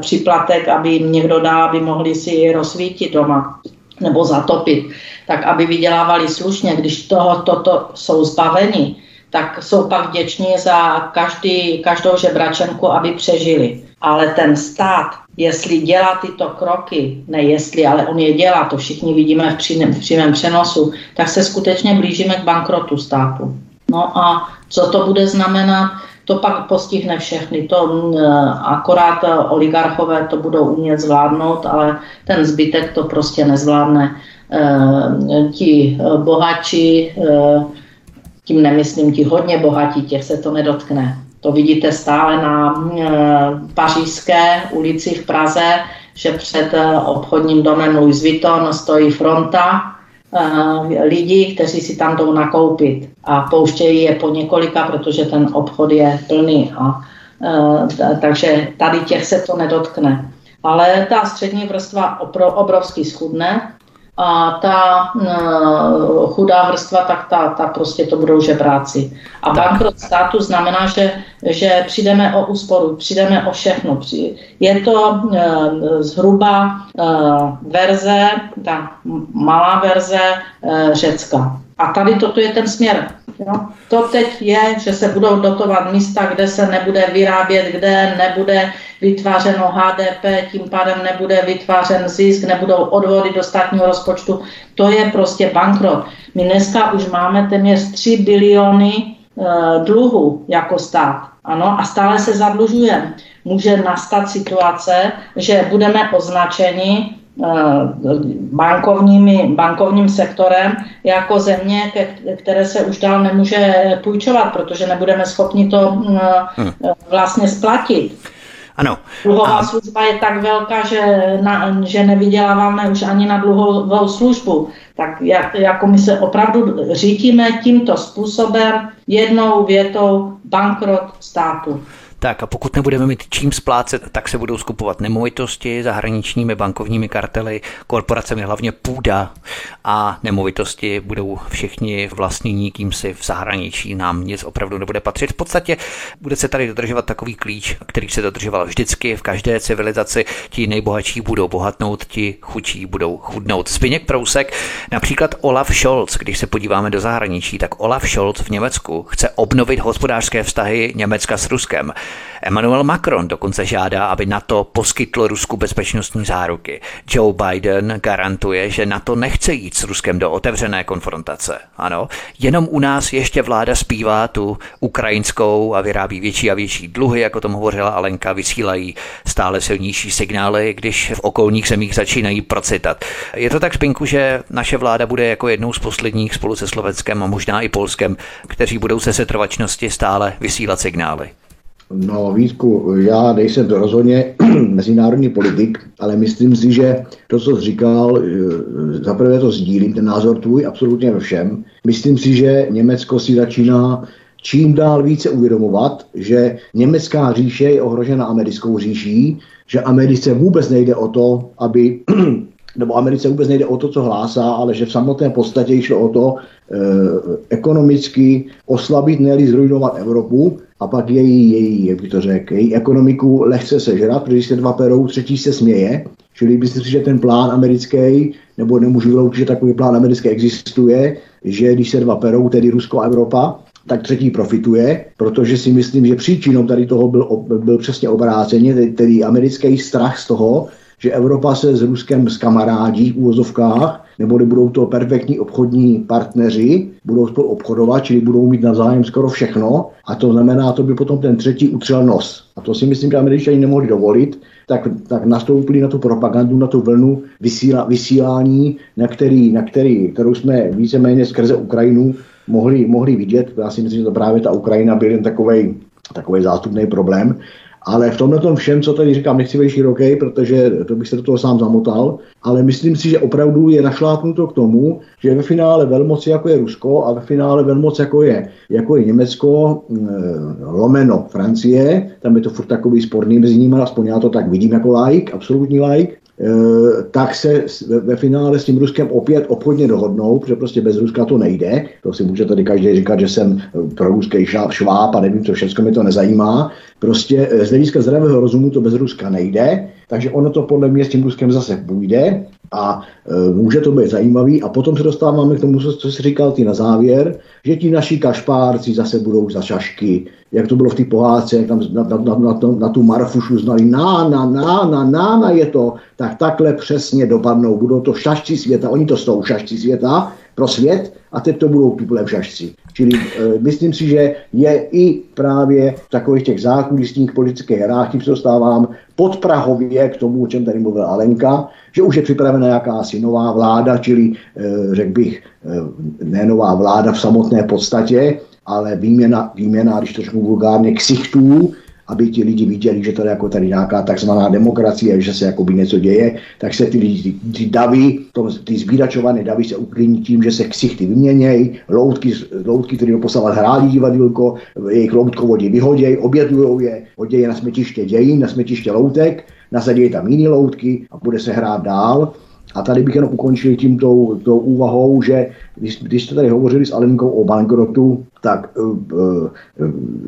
příplatek, aby jim někdo dal, aby mohli si rozsvítit doma nebo zatopit, tak aby vydělávali slušně. Když toho, toto jsou zbaveni, tak jsou pak vděční za každý, každou žebračenku, aby přežili. Ale ten stát, jestli dělá tyto kroky, ne jestli, ale on je dělá, to všichni vidíme v přímém, v přímém přenosu, tak se skutečně blížíme k bankrotu státu. No a co to bude znamenat? To pak postihne všechny. To akorát oligarchové to budou umět zvládnout, ale ten zbytek to prostě nezvládne. E, ti bohatší, e, tím nemyslím ti hodně bohatí, těch se to nedotkne. To vidíte stále na e, pařížské ulici v Praze, že před obchodním domem Louis Vuitton stojí fronta Eh, lidí, kteří si tam jdou nakoupit a pouštějí je po několika, protože ten obchod je plný. A, takže tady těch se to nedotkne. Ale ta střední vrstva opro, obrovsky schudne a ta uh, chudá vrstva, tak ta, ta prostě to budou žebráci. A bankrot státu znamená, že, že přijdeme o úsporu, přijdeme o všechno. Je to uh, zhruba uh, verze, ta malá verze uh, Řecka. A tady toto je ten směr. Jo? To teď je, že se budou dotovat místa, kde se nebude vyrábět, kde nebude vytvářeno HDP, tím pádem nebude vytvářen zisk, nebudou odvody do státního rozpočtu. To je prostě bankrot. My dneska už máme téměř 3 biliony e, dluhu jako stát. Ano, a stále se zadlužujeme. Může nastat situace, že budeme označeni bankovními, bankovním sektorem jako země, které se už dál nemůže půjčovat, protože nebudeme schopni to eh, hm. vlastně splatit. Ano. Dluhová a... služba je tak velká, že, na, že nevyděláváme už ani na dluhovou službu. Tak jak, jako my se opravdu řítíme tímto způsobem jednou větou bankrot státu. Tak a pokud nebudeme mít čím splácet, tak se budou skupovat nemovitosti zahraničními bankovními kartely, korporacemi hlavně půda a nemovitosti budou všichni vlastnění kýmsi v zahraničí. Nám nic opravdu nebude patřit. V podstatě bude se tady dodržovat takový klíč, který se dodržoval vždycky v každé civilizaci. Ti nejbohatší budou bohatnout, ti chudší budou chudnout. Zbyněk Prousek, například Olaf Scholz, když se podíváme do zahraničí, tak Olaf Scholz v Německu chce obnovit hospodářské vztahy Německa s Ruskem. Emmanuel Macron dokonce žádá, aby NATO poskytlo Rusku bezpečnostní záruky. Joe Biden garantuje, že NATO nechce jít s Ruskem do otevřené konfrontace. Ano, jenom u nás ještě vláda zpívá tu ukrajinskou a vyrábí větší a větší dluhy, jako tom hovořila Alenka, vysílají stále silnější signály, když v okolních zemích začínají procitat. Je to tak, Spinku, že naše vláda bude jako jednou z posledních spolu se Slovenskem a možná i Polskem, kteří budou se setrvačnosti stále vysílat signály. No, Vítku, já nejsem rozhodně mezinárodní politik, ale myslím si, že to, co jsi říkal, eh, zaprvé to sdílím, ten názor tvůj, absolutně ve všem. Myslím si, že Německo si začíná čím dál více uvědomovat, že německá říše je ohrožena americkou říší, že Americe vůbec nejde o to, aby nebo Americe vůbec nejde o to, co hlásá, ale že v samotné podstatě šlo o to e, ekonomicky oslabit, ne zrujnovat Evropu a pak její, její, jak by to řekl, její ekonomiku lehce sežrat, protože se dva perou, třetí se směje. Čili myslím si, že ten plán americký, nebo nemůžu vyloučit, že takový plán americký existuje, že když se dva perou, tedy Rusko a Evropa, tak třetí profituje, protože si myslím, že příčinou tady toho byl, byl přesně obráceně, tedy americký strach z toho, že Evropa se s Ruskem zkamarádí v úvozovkách, nebo budou to perfektní obchodní partneři, budou spolu obchodovat, čili budou mít navzájem skoro všechno a to znamená, to by potom ten třetí utřel nos. A to si myslím, že američani nemohli dovolit, tak, tak nastoupili na tu propagandu, na tu vlnu vysíla, vysílání, na, který, na který, kterou jsme víceméně skrze Ukrajinu mohli, mohli vidět. Já si myslím, že to právě ta Ukrajina byl jen takový zástupný problém. Ale v tomhle tom všem, co tady říkám, nechci být široký, protože to bych se do toho sám zamotal, ale myslím si, že opravdu je našlápnuto k tomu, že ve finále velmoci jako je Rusko a ve finále velmoc jako je, jako je Německo, mm, lomeno Francie, tam je to furt takový sporný mezi nimi, aspoň já to tak vidím jako like, absolutní like, tak se ve finále s tím Ruskem opět obchodně dohodnou, protože prostě bez Ruska to nejde. To si může tady každý říkat, že jsem eh, pro ruský šváb a nevím co, všechno mi to nezajímá. Prostě eh, z hlediska zdravého rozumu to bez Ruska nejde, takže ono to podle mě s tím Ruskem zase půjde a e, může to být zajímavý. A potom se dostáváme k tomu, co, co jsi říkal ty na závěr, že ti naši kašpárci zase budou za šašky, jak to bylo v té pohádce, jak tam na, na, na, na, na tu Marfušu znali, na, na, na, na, na, na je to, tak takhle přesně dopadnou. Budou to šašci světa, oni to jsou šašci světa pro svět a teď to budou tuple šašci. Čili e, myslím si, že je i právě v takových těch zákulisních politických hrách, tím se dostávám podprahově k tomu, o čem tady mluvila Alenka, že už je připravena jakási nová vláda, čili e, řekl bych, e, ne nová vláda v samotné podstatě, ale výměna, výměna když to řeknu vulgárně, ksichtů, aby ti lidi viděli, že to je jako tady nějaká takzvaná demokracie, že se jakoby něco děje, tak se ty lidi, ty, ty davy, to, ty zbíračované davy se uklidní tím, že se ksichty vyměnějí, loutky, loutky které doposavat hráli divadilko, jejich loutkovodí vyhodějí, obětují je, hodějí na smetiště dějin, na smetiště loutek, nasadí tam jiné loutky a bude se hrát dál. A tady bych jenom ukončil tím tou, tou úvahou, že když, když jste tady hovořili s Alenkou o bankrotu, tak uh,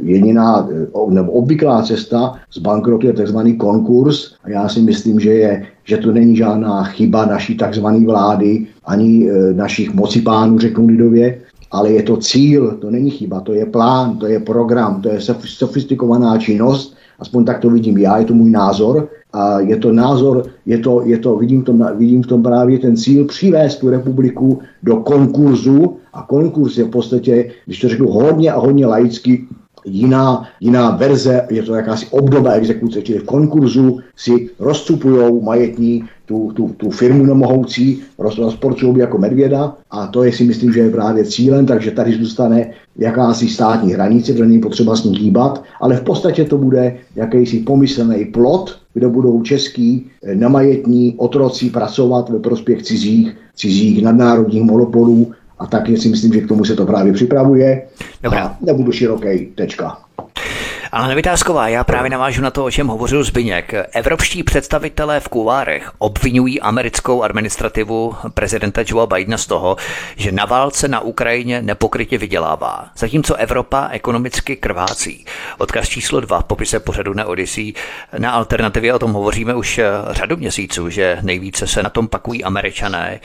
jediná uh, nebo obvyklá cesta z bankrotu je tzv. konkurs a já si myslím, že, je, že to není žádná chyba naší tzv. vlády ani našich mocipánů, řeknu lidově, ale je to cíl, to není chyba, to je plán, to je program, to je sofistikovaná činnost, aspoň tak to vidím já, je to můj názor, a je to názor, je to, je to, vidím, v tom, vidím v tom právě ten cíl přivést tu republiku do konkurzu. A konkurs je v podstatě, když to řeknu hodně a hodně laicky, jiná, jiná verze, je to jakási obdoba exekuce, čili v konkurzu si rozcupují majetní tu, tu, tu firmu nemohoucí, rozporcují jako medvěda a to je si myslím, že je právě cílem, takže tady zůstane jakási státní hranice, protože není potřeba s ní hýbat, ale v podstatě to bude jakýsi pomyslný plot, kde budou český eh, nemajetní otroci pracovat ve prospěch cizích, cizích nadnárodních monopolů a tak si myslím, že k tomu se to právě připravuje. Dobrá. A nebudu široký, tečka. Ale nevytázková, já právě navážu na to, o čem hovořil Zbyněk. Evropští představitelé v kulárech obvinují americkou administrativu prezidenta Joea Bidena z toho, že na válce na Ukrajině nepokrytě vydělává, zatímco Evropa ekonomicky krvácí. Odkaz číslo dva v popise pořadu na Odyssey. Na alternativě o tom hovoříme už řadu měsíců, že nejvíce se na tom pakují američané.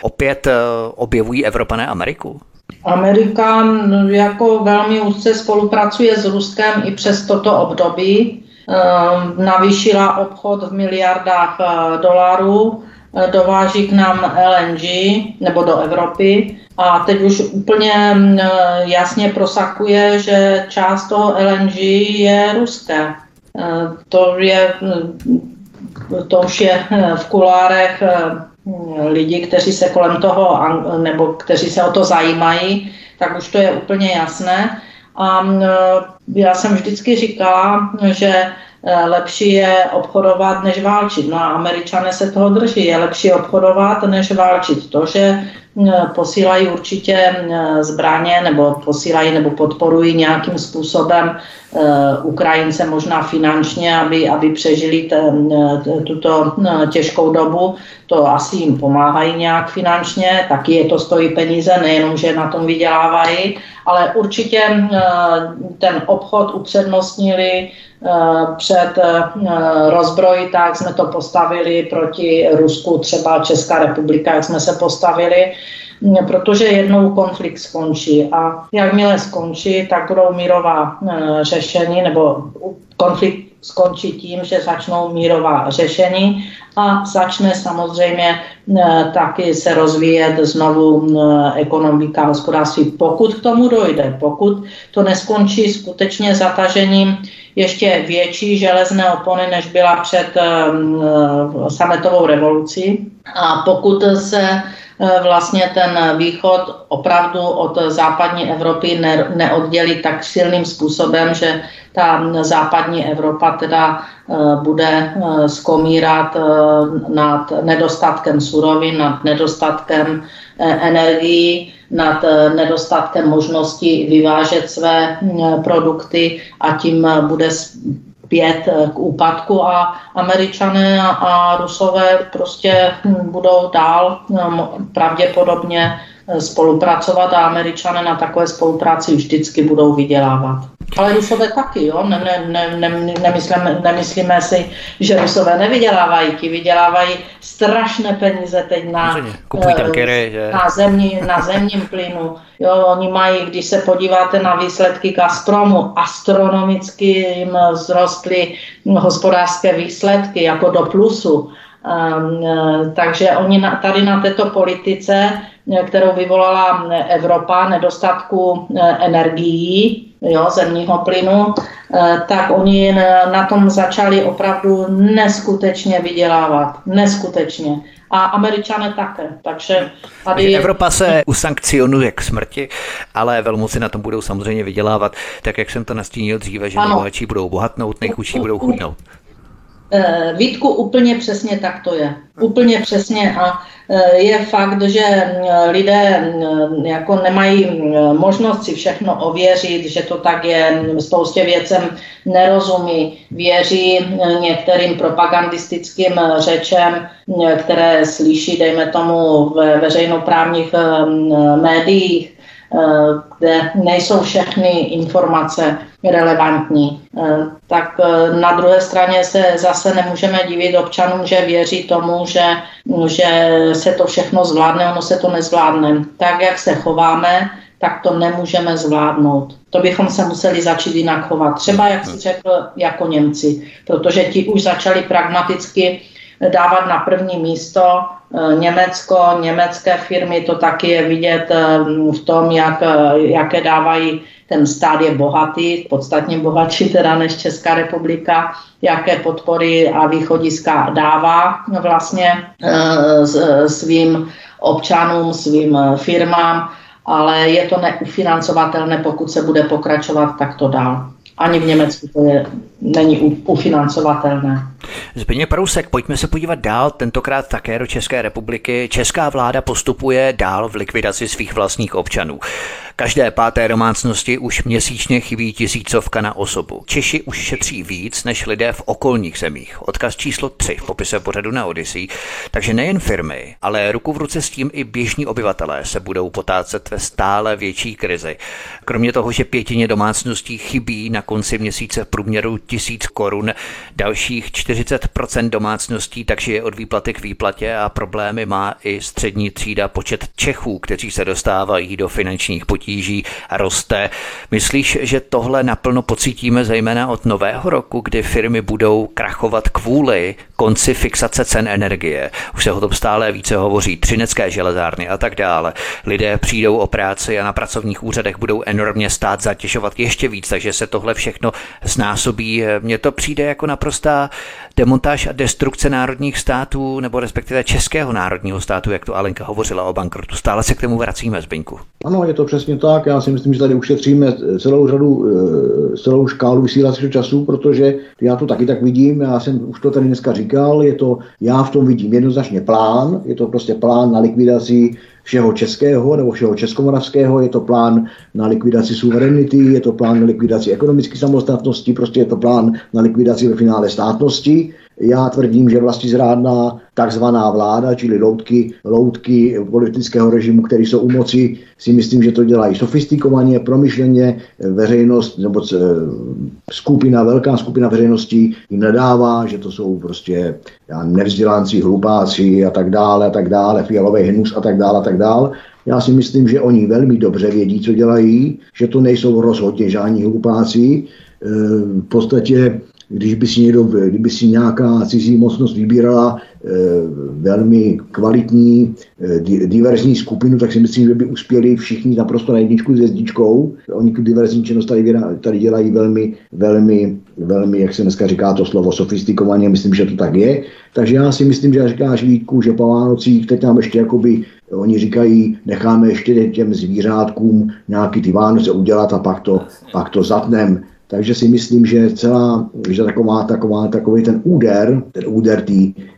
Opět eh, objevují Evropané Ameriku? Amerika jako velmi úzce spolupracuje s Ruskem i přes toto období. Ehm, navýšila obchod v miliardách eh, dolarů, eh, dováží k nám LNG nebo do Evropy a teď už úplně mm, jasně prosakuje, že část toho LNG je ruské. To, je, to už je v kulárech lidi, kteří se kolem toho, nebo kteří se o to zajímají, tak už to je úplně jasné. A já jsem vždycky říkala, že e, lepší je obchodovat, než válčit. No a američané se toho drží. Je lepší obchodovat, než válčit. To, že posílají určitě zbraně nebo posílají nebo podporují nějakým způsobem Eh, Ukrajince možná finančně, aby, aby přežili ten, eh, tuto eh, těžkou dobu. To asi jim pomáhají nějak finančně, taky je to stojí peníze, nejenom, že na tom vydělávají, ale určitě ten obchod upřednostnili před rozbroj, tak jsme to postavili proti Rusku, třeba Česká republika, jak jsme se postavili protože jednou konflikt skončí. A jakmile skončí, tak budou mírová řešení nebo konflikt skončí tím, že začnou mírová řešení a začne samozřejmě e, taky se rozvíjet znovu e, ekonomika, hospodářství, pokud k tomu dojde, pokud to neskončí skutečně zatažením ještě větší železné opony, než byla před sametovou revolucí. A pokud se vlastně ten východ opravdu od západní Evropy ne, neoddělí tak silným způsobem, že ta západní Evropa teda bude skomírat nad nedostatkem surovin, nad nedostatkem energií, nad nedostatkem možnosti vyvážet své produkty a tím bude zpět eh, k úpadku a američané a rusové prostě hm, budou dál hm, pravděpodobně eh, spolupracovat a američané na takové spolupráci vždycky budou vydělávat. Ale Rusové taky, jo? Ne, ne, ne, ne, nemyslíme, nemyslíme si, že Rusové nevydělávají, ti vydělávají strašné peníze teď na, tankery, na, zemní, na zemním plynu. Jo, oni mají, když se podíváte na výsledky Gazpromu, astronomicky jim vzrostly hospodářské výsledky jako do plusu. Um, takže oni na, tady na této politice, kterou vyvolala Evropa, nedostatku energií, jo, zemního plynu, eh, tak oni na tom začali opravdu neskutečně vydělávat. Neskutečně. A američané také. Takže tady... Evropa se usankcionuje k smrti, ale velmoci na tom budou samozřejmě vydělávat, tak jak jsem to nastínil dříve, že nejbohatší budou bohatnout, nejchudší budou chudnout. Eh, Vítku, úplně přesně tak to je. Úplně přesně a eh, je fakt, že eh, lidé jako nemají možnost si všechno ověřit, že to tak je, spoustě věcem nerozumí, věří některým propagandistickým řečem, které slyší, dejme tomu, ve veřejnoprávních médiích, kde nejsou všechny informace relevantní. Eh, tak eh, na druhé straně se zase nemůžeme divit občanům, že věří tomu, že, že se to všechno zvládne, ono se to nezvládne. Tak, jak se chováme, tak to nemůžeme zvládnout. To bychom se museli začít jinak chovat. Třeba, jak si řekl, jako Němci, protože ti už začali pragmaticky dávat na první místo Německo, německé firmy, to taky je vidět v tom, jak, jaké dávají ten stát je bohatý, podstatně bohatší teda než Česká republika, jaké podpory a východiska dává vlastně svým občanům, svým firmám, ale je to neufinancovatelné, pokud se bude pokračovat takto dál. Ani v Německu to je, není ufinancovatelné. Zbigněk Parousek, pojďme se podívat dál, tentokrát také do České republiky. Česká vláda postupuje dál v likvidaci svých vlastních občanů. Každé páté domácnosti už měsíčně chybí tisícovka na osobu. Češi už šetří víc než lidé v okolních zemích. Odkaz číslo 3 v popise pořadu na Odyssey. Takže nejen firmy, ale ruku v ruce s tím i běžní obyvatelé se budou potácet ve stále větší krizi. Kromě toho, že pětině domácností chybí na konci měsíce v průměru tisíc korun, dalších 40% domácností takže je od výplaty k výplatě a problémy má i střední třída počet Čechů, kteří se dostávají do finančních potíží roste. Myslíš, že tohle naplno pocítíme zejména od nového roku, kdy firmy budou krachovat kvůli konci fixace cen energie? Už se o tom stále více hovoří, třinecké železárny a tak dále. Lidé přijdou o práci a na pracovních úřadech budou enormně stát zatěžovat ještě víc, takže se tohle všechno znásobí. Mně to přijde jako naprostá demontáž a destrukce národních států, nebo respektive českého národního státu, jak to Alenka hovořila o bankrotu. Stále se k tomu vracíme, Zbyňku. Ano, je to přesně tak. Já si myslím, že tady ušetříme celou řadu, eh, celou škálu vysílacího času, protože já to taky tak vidím. Já jsem už to tady dneska říkal. Je to, já v tom vidím jednoznačně plán. Je to prostě plán na likvidaci všeho českého nebo všeho českomoravského, je to plán na likvidaci suverenity, je to plán na likvidaci ekonomické samostatnosti, prostě je to plán na likvidaci ve finále státnosti. Já tvrdím, že vlastně zrádná takzvaná vláda, čili loutky, loutky politického režimu, které jsou u moci, si myslím, že to dělají sofistikovaně, promyšleně, veřejnost nebo skupina, velká skupina veřejnosti jim nedává, že to jsou prostě nevzdělanci, hlupáci a tak dále, a tak dále, fialový hnus a tak dále, a tak dále. Já si myslím, že oni velmi dobře vědí, co dělají, že to nejsou rozhodně žádní hlupáci. V podstatě když by si, někdo, kdyby si nějaká cizí mocnost vybírala e, velmi kvalitní e, diverzní skupinu, tak si myslím, že by uspěli všichni naprosto na jedničku s jezdičkou. Oni tu diverzní činnost tady, tady dělají velmi, velmi, velmi, jak se dneska říká to slovo, sofistikovaně, myslím, že to tak je. Takže já si myslím, že říkáš Vítku, že po Vánocích teď nám ještě jakoby oni říkají, necháme ještě těm zvířátkům nějaký ty Vánoce udělat a pak to, pak to zatnem. Takže si myslím, že celá, že taková, taková, takový ten úder, ten úder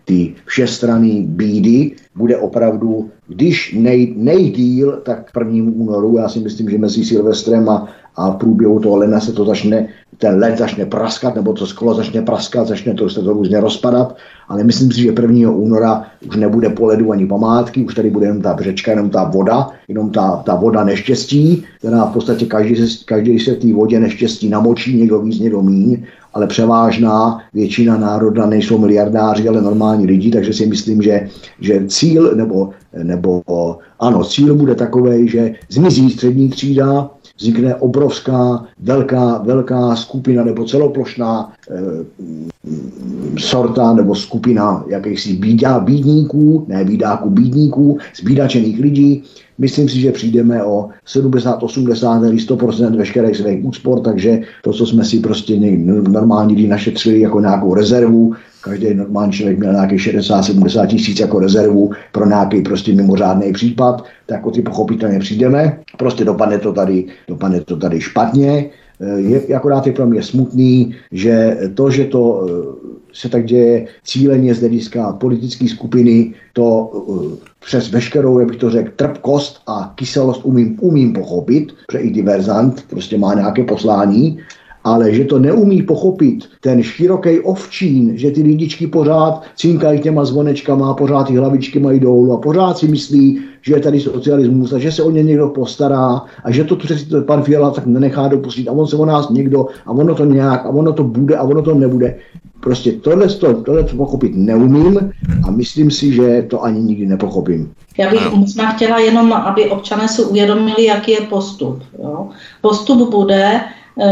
té všestranný bídy bude opravdu, když nej, nejdíl, tak k 1. únoru, já si myslím, že mezi Silvestrem a, a v průběhu toho lena se to začne, ten led začne praskat, nebo to sklo začne praskat, začne to, se to různě rozpadat, ale myslím si, že 1. února už nebude po ledu ani památky, už tady bude jenom ta břečka, jenom ta voda, jenom ta, ta voda neštěstí, která v podstatě každý, každý se v té vodě neštěstí namočí, někdo víc, někdo míň, ale převážná většina národa nejsou miliardáři, ale normální lidi, takže si myslím, že, že cíl, nebo, nebo ano, cíl bude takový, že zmizí střední třída, vznikne obrovská, velká, velká skupina nebo celoplošná e, sorta nebo skupina jakýchsi bídá, bídníků, ne bídáků, bídníků, zbídačených lidí. Myslím si, že přijdeme o 70, 80 nebo 100% veškerých svých úspor, takže to, co jsme si prostě normální lidi našetřili jako nějakou rezervu, každý normální člověk měl nějaký 60-70 tisíc jako rezervu pro nějaký prostě mimořádný případ, tak o ty pochopitelně přijdeme. Prostě dopadne to tady, dopadne to tady špatně. Eh, je, akorát je pro mě smutný, že to, že to eh, se tak děje cíleně z hlediska politické skupiny, to eh, přes veškerou, jak bych to řekl, trpkost a kyselost umím, umím pochopit, protože i diverzant prostě má nějaké poslání, ale že to neumí pochopit ten široký ovčín, že ty lidičky pořád cinkají těma zvonečkama, pořád ty hlavičky mají dolů a pořád si myslí, že je tady socialismus a že se o ně někdo postará a že to to pan Fiala tak nenechá dopustit a on se o nás někdo a ono to nějak a ono to bude a ono to nebude. Prostě tohle, to, tohle to pochopit neumím a myslím si, že to ani nikdy nepochopím. Já bych možná chtěla jenom, aby občané si uvědomili, jaký je postup. Jo? Postup bude,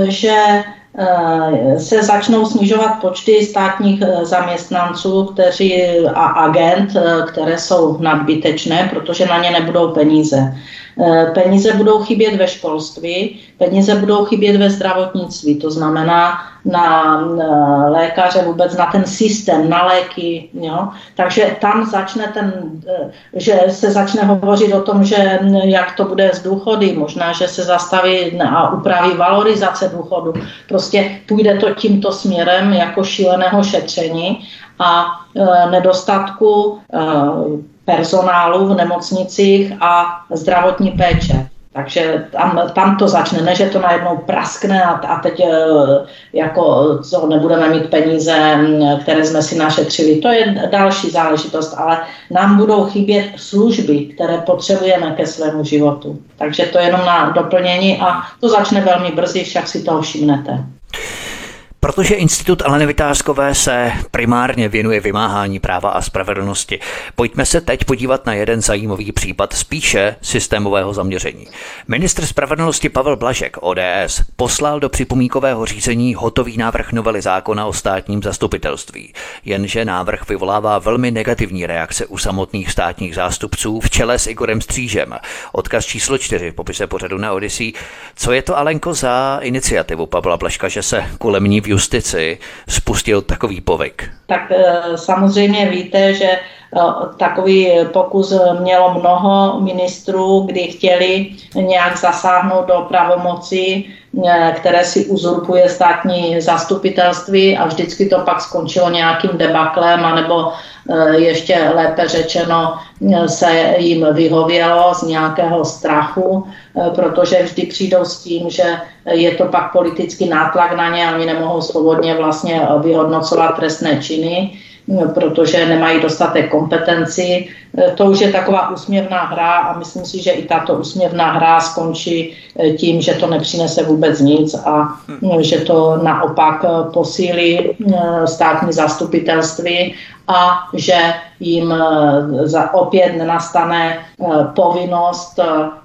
že eh, se začnou snižovat počty státních eh, zaměstnanců kteří, a agent, které jsou nadbytečné, protože na ně nebudou peníze. Eh, peníze budou chybět ve školství, peníze budou chybět ve zdravotnictví, to znamená na lékaře, vůbec na ten systém, na léky. Jo? Takže tam začne ten, eh, že se začne hovořit o tom, že jak to bude z důchody, možná, že se zastaví a upraví valorizace důchodu. Prostě půjde to tímto směrem jako šíleného šetření a e, nedostatku e, personálu v nemocnicích a zdravotní péče. Takže tam, tam to začne, ne, že to najednou praskne a, a teď e, jako co, nebudeme mít peníze, které jsme si našetřili. To je další záležitost, ale nám budou chybět služby, které potřebujeme ke svému životu. Takže to je jenom na doplnění a to začne velmi brzy, však si toho všimnete. Protože Institut Aleny Vytázkové se primárně věnuje vymáhání práva a spravedlnosti, pojďme se teď podívat na jeden zajímavý případ spíše systémového zaměření. Ministr spravedlnosti Pavel Blažek, ODS, poslal do připomínkového řízení hotový návrh novely zákona o státním zastupitelství. Jenže návrh vyvolává velmi negativní reakce u samotných státních zástupců v čele s Igorem Střížem. Odkaz číslo 4 v popise pořadu na Odyssey. Co je to, Alenko, za iniciativu Pavla Blažka, že se kolem ní justici spustil takový povyk? Tak eh, samozřejmě víte, že eh, takový pokus mělo mnoho ministrů, kdy chtěli nějak zasáhnout do pravomoci, které si uzurpuje státní zastupitelství a vždycky to pak skončilo nějakým debaklem, anebo ještě lépe řečeno se jim vyhovělo z nějakého strachu, protože vždy přijdou s tím, že je to pak politický nátlak na ně a oni nemohou svobodně vlastně vyhodnocovat trestné činy, protože nemají dostatek kompetenci. To už je taková úsměvná hra a myslím si, že i tato úsměvná hra skončí tím, že to nepřinese vůbec nic a že to naopak posílí státní zastupitelství a že jim opět nenastane povinnost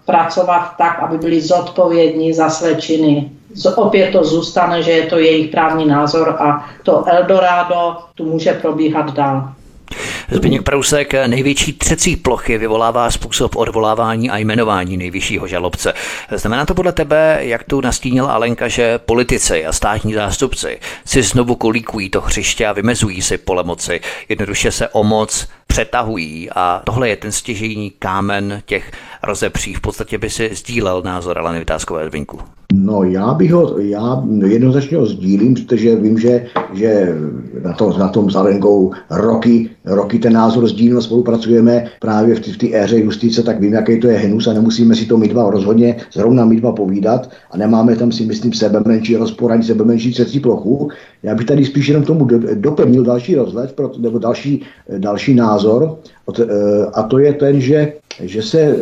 pracovat tak, aby byli zodpovědní za své činy opět to zůstane, že je to jejich právní názor a to Eldorado tu může probíhat dál. Zbigněk Prousek, největší třecí plochy vyvolává způsob odvolávání a jmenování nejvyššího žalobce. Znamená to podle tebe, jak tu nastínila Alenka, že politici a státní zástupci si znovu kolíkují to hřiště a vymezují si pole moci, jednoduše se o moc přetahují a tohle je ten stěžejní kámen těch rozepří. V podstatě by si sdílel názor Aleny Vytázkové Vinku. No já bych ho, já jednoznačně ho sdílím, protože vím, že, že na, to, na tom s Alenkou roky, roky ten názor sdílím, spolupracujeme právě v té éře justice, tak vím, jaký to je hnus a nemusíme si to my dva rozhodně zrovna my dva povídat a nemáme tam si myslím sebe menší rozpor ani sebe menší třecí plochu. Já bych tady spíš jenom tomu doplnil další rozhled, nebo další, další názor a to je ten, že že se eh,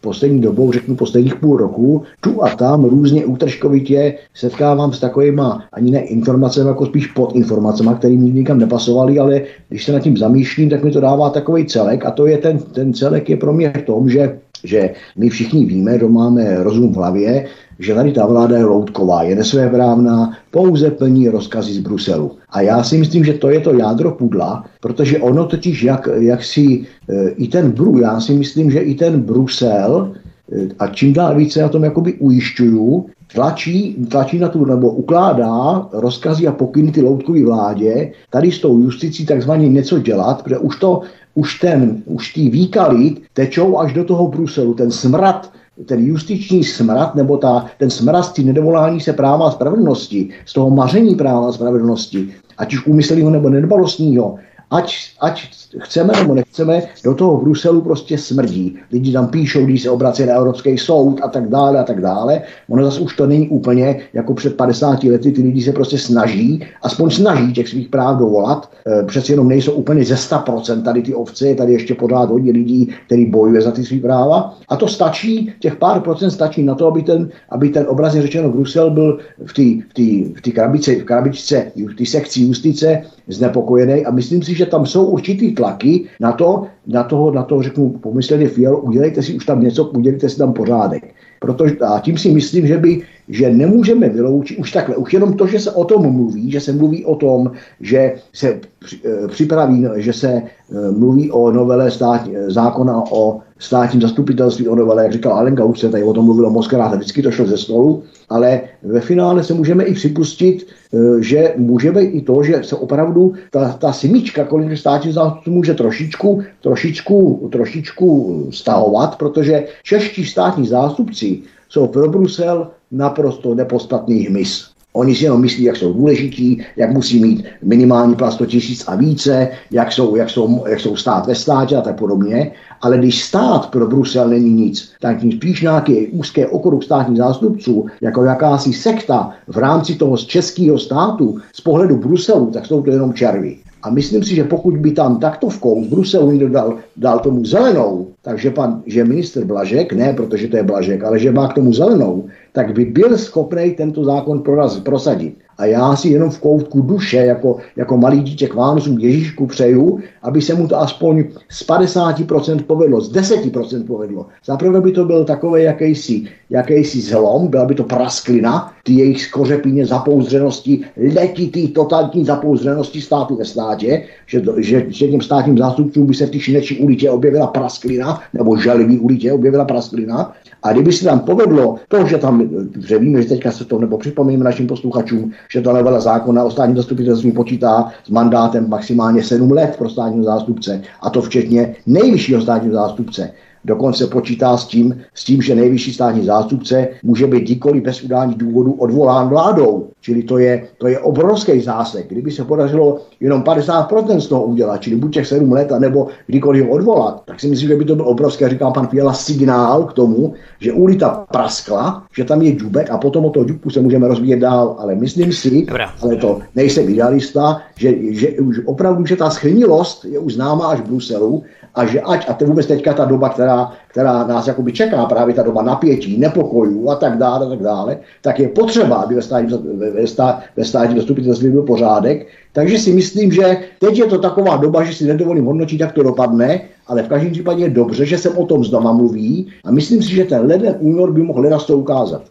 poslední dobou, řeknu posledních půl roku, tu a tam různě útržkovitě setkávám s takovýma ani ne informacemi, jako spíš pod informacemi, které mi nikam nepasovaly, ale když se nad tím zamýšlím, tak mi to dává takový celek a to je ten, ten celek je pro mě v tom, že že my všichni víme, kdo máme rozum v hlavě, že tady ta vláda je loutková, je nesvéprávná, pouze plní rozkazy z Bruselu. A já si myslím, že to je to jádro pudla, protože ono totiž, jak, jak si e, i ten Bru, já si myslím, že i ten Brusel, e, a čím dál více na tom jakoby ujišťuju, tlačí, tlačí na tu, nebo ukládá rozkazy a pokyny ty loutkové vládě, tady s tou justicí takzvaně něco dělat, protože už to, už ten, už ty výkaly tečou až do toho Bruselu, ten smrad ten justiční smrad nebo ta, ten smrad z nedovolání se práva a spravedlnosti, z toho maření práva a spravedlnosti, ať už úmyslného nebo nedbalostního, ať, ať chceme nebo nechceme, do toho Bruselu prostě smrdí. Lidi tam píšou, když se obrací na Evropský soud a tak dále a tak dále. Ono zase už to není úplně jako před 50 lety, ty lidi se prostě snaží, aspoň snaží těch svých práv dovolat. E, přeci jenom nejsou úplně ze 100% tady ty ovce, je tady ještě pořád hodně lidí, který bojuje za ty svý práva. A to stačí, těch pár procent stačí na to, aby ten, aby ten obrazně řečeno Brusel byl v té v v krabici, v krabičce, v té sekci justice znepokojený a myslím si, že tam jsou určitý tlaky na to, na toho, na toho řeknu pomysleně Fialu, udělejte si už tam něco, udělejte si tam pořádek. Protože, a tím si myslím, že by že nemůžeme vyloučit už takhle, už jenom to, že se o tom mluví, že se mluví o tom, že se eh, připraví, že se eh, mluví o novele stát, zákona o státním zastupitelství, o novele, jak říkal Alenka, už se tady o tom mluvilo moc krát, vždycky to šlo ze stolu, ale ve finále se můžeme i připustit, eh, že můžeme i to, že se opravdu ta, ta simička kolem státních zástupců může trošičku, trošičku, trošičku stahovat, protože čeští státní zástupci jsou pro Brusel naprosto nepodstatný hmyz. Oni si jenom myslí, jak jsou důležití, jak musí mít minimální plat 100 tisíc a více, jak jsou, jak, jsou, jak jsou stát ve státě a tak podobně. Ale když stát pro Brusel není nic, tak tím spíš nějaký úzké okruh státních zástupců, jako jakási sekta v rámci toho českého státu, z pohledu Bruselu, tak jsou to jenom červy. A myslím si, že pokud by tam taktovkou z Bruselu někdo dal, dal tomu zelenou, takže pan, že minister Blažek, ne protože to je Blažek, ale že má k tomu zelenou, tak by byl schopný tento zákon prosadit. A já si jenom v koutku duše, jako, jako malý dítě k Vánocům Ježíšku přeju, aby se mu to aspoň z 50% povedlo, z 10% povedlo. Zaprvé by to byl takový jakýsi, jakýsi zlom, byla by to prasklina, ty jejich skořepíně zapouzřenosti, letitý totalitní zapouzřenosti státu ve státě, že, že, že těm státním zástupcům by se v té ulici objevila prasklina, nebo želivý ulici objevila prasklina. A kdyby se tam povedlo to, že tam, že víme, že teďka se to, nebo připomínám našim posluchačům, že ta novela zákona o státním zastupitelství počítá s mandátem maximálně 7 let pro státního zástupce, a to včetně nejvyššího státního zástupce. Dokonce počítá s tím, s tím, že nejvyšší státní zástupce může být kdykoliv bez udání důvodu odvolán vládou. Čili to je, to je obrovský zásek. Kdyby se podařilo jenom 50% z toho udělat, čili buď těch 7 let, nebo kdykoliv ho odvolat, tak si myslím, že by to byl obrovský, říká pan Fiala, signál k tomu, že ulita praskla, že tam je džubek a potom o toho džubku se můžeme rozvíjet dál. Ale myslím si, Dobrá. ale to nejsem idealista, že, že už opravdu, že ta schrnilost je už známá až v Bruselu a že ať, a to vůbec teďka ta doba, která, která nás jakoby čeká, právě ta doba napětí, nepokojů a tak dále, a tak dále, tak je potřeba, aby ve státním, ve, stát, ve státním zastupitelství byl pořádek. Takže si myslím, že teď je to taková doba, že si nedovolím hodnotit, jak to dopadne, ale v každém případě je dobře, že se o tom znova mluví a myslím si, že ten leden únor by mohl ledas to ukázat.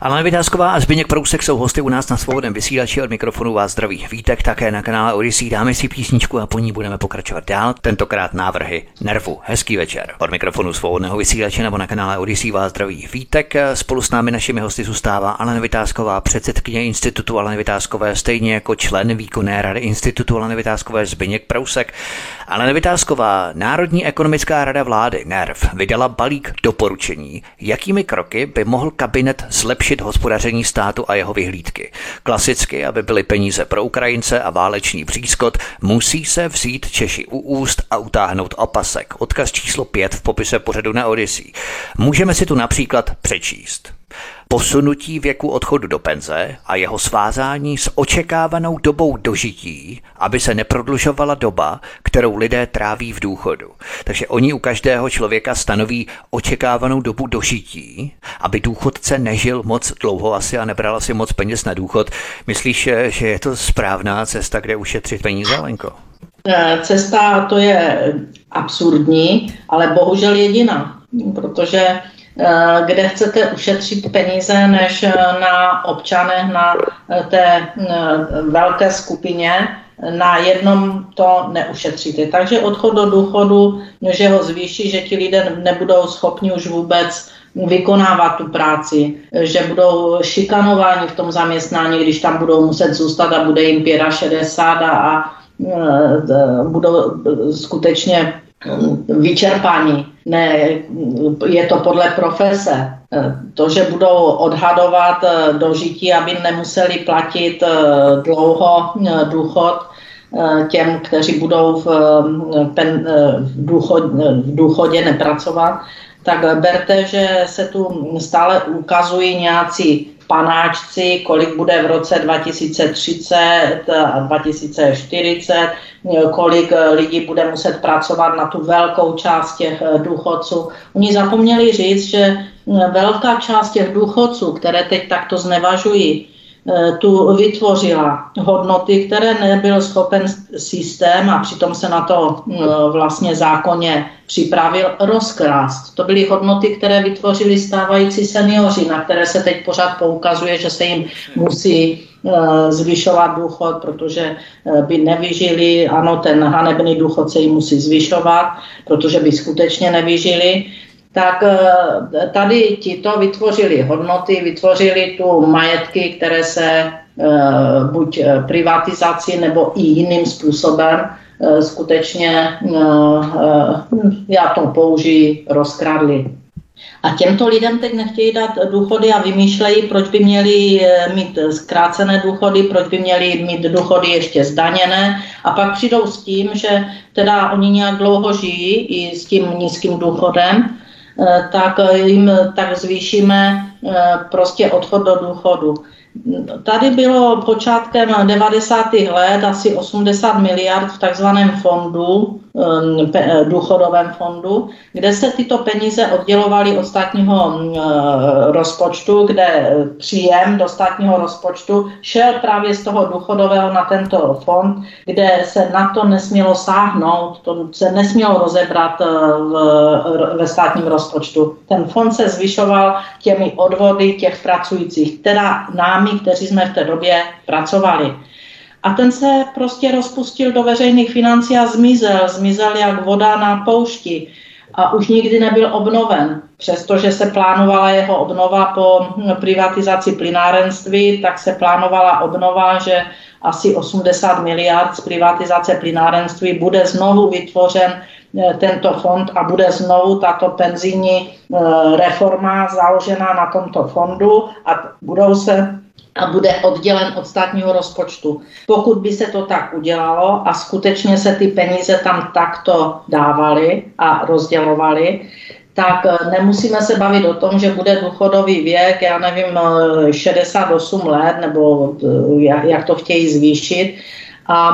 Alena Vytázková a Zbyněk Prousek jsou hosty u nás na svobodném vysílači od mikrofonu vás zdraví vítek také na kanále Odyssey. Dáme si písničku a po ní budeme pokračovat dál. Tentokrát návrhy Nervu. Hezký večer. Od mikrofonu svobodného vysílače nebo na kanále Odyssey vás zdraví vítek. Spolu s námi našimi hosty zůstává Alena Vytázková, předsedkyně Institutu Aleny Vytázkové, stejně jako člen výkonné rady Institutu Aleny Vytázkové Zbyněk Prousek. Alena Vytázková, Národní ekonomická rada vlády NERV, vydala balík doporučení, jakými kroky by mohl kabinet zlepšit hospodaření státu a jeho vyhlídky. Klasicky, aby byly peníze pro Ukrajince a válečný přískot, musí se vzít Češi u úst a utáhnout opasek. Odkaz číslo 5 v popise pořadu na Odyssey. Můžeme si tu například přečíst posunutí věku odchodu do penze a jeho svázání s očekávanou dobou dožití, aby se neprodlužovala doba, kterou lidé tráví v důchodu. Takže oni u každého člověka stanoví očekávanou dobu dožití, aby důchodce nežil moc dlouho asi a nebral si moc peněz na důchod. Myslíš, že je to správná cesta, kde ušetřit peníze, Lenko? Eh, cesta to je absurdní, ale bohužel jediná, protože kde chcete ušetřit peníze, než eh, na občanech, na eh, té velké skupině, na jednom to neušetříte. Takže odchod do důchodu, že ho zvýší, že ti lidé nebudou schopni už vůbec vykonávat tu práci, že budou šikanováni v tom zaměstnání, když tam budou muset zůstat a bude jim 65 a, a budou skutečně vyčerpání. Ne, je to podle profese. To, že budou odhadovat eh, dožití, aby nemuseli platit eh, dlouho eh, důchod těm, kteří budou v, pen, v, důchod, v důchodě nepracovat, tak berte, že se tu stále ukazují nějací panáčci, kolik bude v roce 2030 a 2040, kolik lidí bude muset pracovat na tu velkou část těch důchodců. Oni zapomněli říct, že velká část těch důchodců, které teď takto znevažují, Eh, tu vytvořila hodnoty, které nebyl schopen systém a přitom se na to eh, vlastně zákonně připravil rozkrást. To byly hodnoty, které vytvořili stávající seniori, na které se teď pořád poukazuje, že se jim musí eh, zvyšovat důchod, protože by nevyžili. Ano, ten hanebný důchod se jim musí zvyšovat, protože by skutečně nevyžili tak eh, tady tito vytvořili hodnoty, vytvořili tu majetky, které se eh, buď eh, privatizací nebo i jiným způsobem skutečně, já to použiji, rozkradli. A těmto lidem teď nechtějí dát důchody a vymýšlejí, proč by měli mít zkrácené důchody, proč by měli mít důchody ještě zdaněné a pak přijdou s tím, že teda oni nějak dlouho žijí i s tím nízkým důchodem tak jim tak zvýšíme eh, prostě odchod do důchodu. Tady bylo počátkem 90. let asi 80 miliard v takzvaném fondu, eh, důchodovém fondu, kde se tyto peníze oddělovaly od státního rozpočtu, kde příjem do státního rozpočtu šel právě z toho důchodového na tento fond, kde se na to nesmělo sáhnout, to se nesmělo rozebrat v, ve státním rozpočtu. Ten fond se zvyšoval těmi odvody těch pracujících, teda nám námi, kteří jsme v té době pracovali. A ten se prostě rozpustil do veřejných financí a zmizel. Zmizel jak voda na poušti a už nikdy nebyl obnoven. Přestože se plánovala jeho obnova po privatizaci plynárenství, tak se plánovala obnova, že asi 80 miliard z privatizace plynárenství bude znovu vytvořen eh, tento fond a bude znovu tato penzijní eh, reforma založena na tomto fondu a budou se a bude oddělen od státního rozpočtu. Pokud by se to tak udělalo a skutečně se ty peníze tam takto dávaly a rozdělovaly, tak eh, nemusíme se bavit o tom, že bude důchodový věk, já nevím, 68 eh, let, nebo eh, jak to chtějí zvýšit, a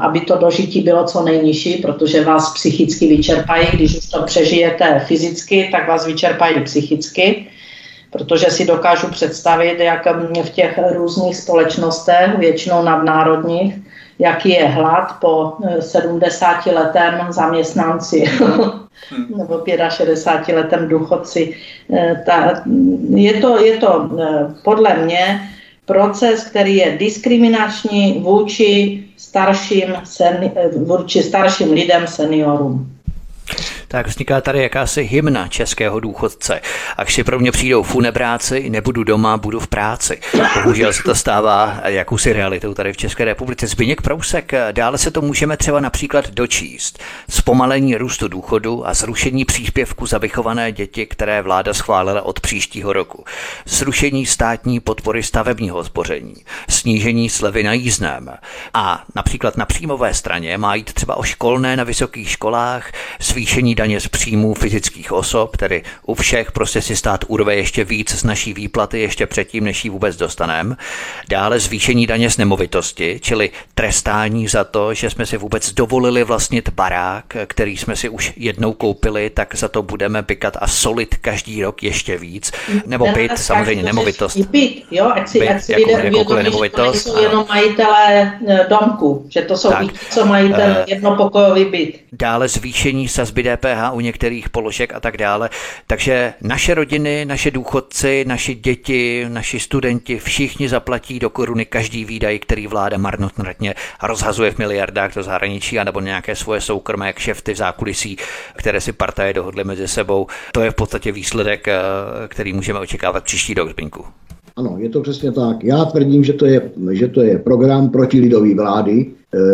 aby to dožití bylo co nejnižší, protože vás psychicky vyčerpají, když už to přežijete fyzicky, tak vás vyčerpají psychicky protože si dokážu představit, jak v těch různých společnostech, většinou nadnárodních, jaký je hlad po 70 eh, letém zaměstnanci hmm. nebo 65 letem důchodci. Eh, ta, je to, je to eh, podle mě proces, který je diskriminační vůči starším, seni, vůči starším lidem, seniorům tak vzniká tady jakási hymna českého důchodce. Až si pro mě přijdou funebráci, nebudu doma, budu v práci. Bohužel se to stává jakousi realitou tady v České republice. Zbyněk Prousek, dále se to můžeme třeba například dočíst. Zpomalení růstu důchodu a zrušení příspěvku za vychované děti, které vláda schválila od příštího roku. Zrušení státní podpory stavebního zboření. Snížení slevy na jízdném. A například na příjmové straně má jít třeba o školné na vysokých školách, zvýšení daně z příjmů fyzických osob, tedy u všech prostě si stát urve ještě víc z naší výplaty ještě předtím, než ji vůbec dostaneme. Dále zvýšení daně z nemovitosti, čili trestání za to, že jsme si vůbec dovolili vlastnit barák, který jsme si už jednou koupili, tak za to budeme pikat a solit každý rok ještě víc. Nebo byt, samozřejmě nemovitost. Byt, jo, ať si, byt, ať si jako, lidé uvědomí, nemovitost, že to jenom majitelé eh, domku, že to jsou tak, víc, co mají ten uh, jednopokojový byt. Dále zvýšení sazby DPH u některých položek a tak dále. Takže naše rodiny, naše důchodci, naši děti, naši studenti, všichni zaplatí do koruny každý výdaj, který vláda marnotratně rozhazuje v miliardách do zahraničí anebo nějaké svoje soukromé kšefty v zákulisí, které si partaje dohodly mezi sebou. To je v podstatě výsledek, eh, který můžeme očekávat příští rok, Zbinku. Ano, je to přesně tak. Já tvrdím, že to je, že to je program proti lidové vlády,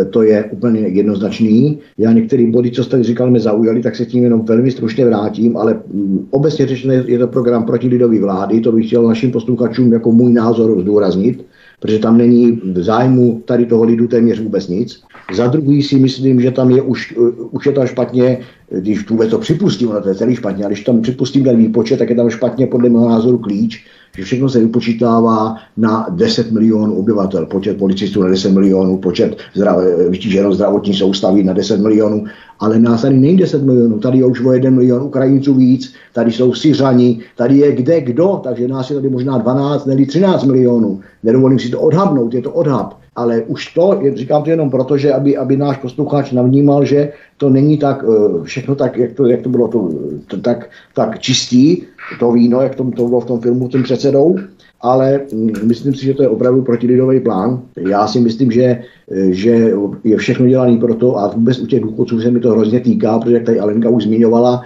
to je úplně jednoznačný. Já některé body, co jste říkal, mě zaujaly, tak se tím jenom velmi stručně vrátím, ale mm, obecně řečeno je to program proti lidové vlády, to bych chtěl našim posluchačům jako můj názor zdůraznit, protože tam není v zájmu tady toho lidu téměř vůbec nic. Za druhý si myslím, že tam je už, e, už je tam špatně, když vůbec to připustím, ono to je celý špatně, ale když tam připustím ten výpočet, tak je tam špatně podle mého názoru klíč, že všechno se vypočítává na 10 milionů obyvatel, počet policistů na 10 milionů, počet zdrav, vytíženo zdravotní soustavy na 10 milionů, ale nás tady není 10 milionů, tady je už o 1 milion Ukrajinců víc, tady jsou Syřani, tady je kde kdo, takže nás je tady možná 12 nebo 13 milionů. Nedovolím si to odhadnout, je to odhad. Ale už to, říkám to jenom proto, že aby, aby náš posluchač navnímal, že to není tak eh, všechno tak, jak to, jak to bylo to, to tak, tak čistý, to víno, jak to, to bylo v tom filmu tím předsedou, ale mm, myslím si, že to je opravdu protilidový plán. Já si myslím, že, že je všechno dělané pro to a vůbec u těch důchodců se mi to hrozně týká, protože jak tady Alenka už zmiňovala,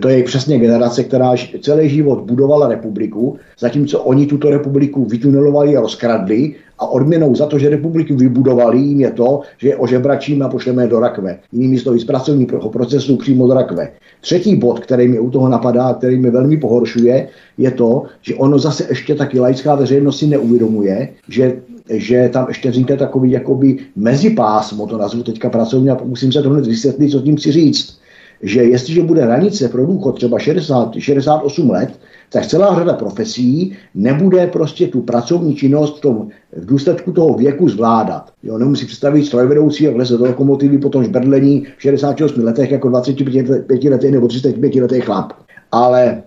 to je přesně generace, která celý život budovala republiku, zatímco oni tuto republiku vytunelovali a rozkradli a odměnou za to, že republiku vybudovali, jim je to, že je ožebračíme a pošleme do rakve. Jinými slovy z pracovního procesu přímo do rakve. Třetí bod, který mi u toho napadá, který mi velmi pohoršuje, je to, že ono zase ještě taky laická veřejnost si neuvědomuje, že že tam ještě vznikne takový jakoby mezipásmo, to nazvu teďka pracovně a musím se to hned vysvětlit, co tím chci říct že jestliže bude hranice pro důchod třeba 60, 68 let, tak celá řada profesí nebude prostě tu pracovní činnost v, tom, v důsledku toho věku zvládat. Jo, nemusí představit strojvedoucí, jak leze do lokomotivy, potom žbrdlení v 68 letech jako 25 letý nebo 35 letý chlap. Ale e,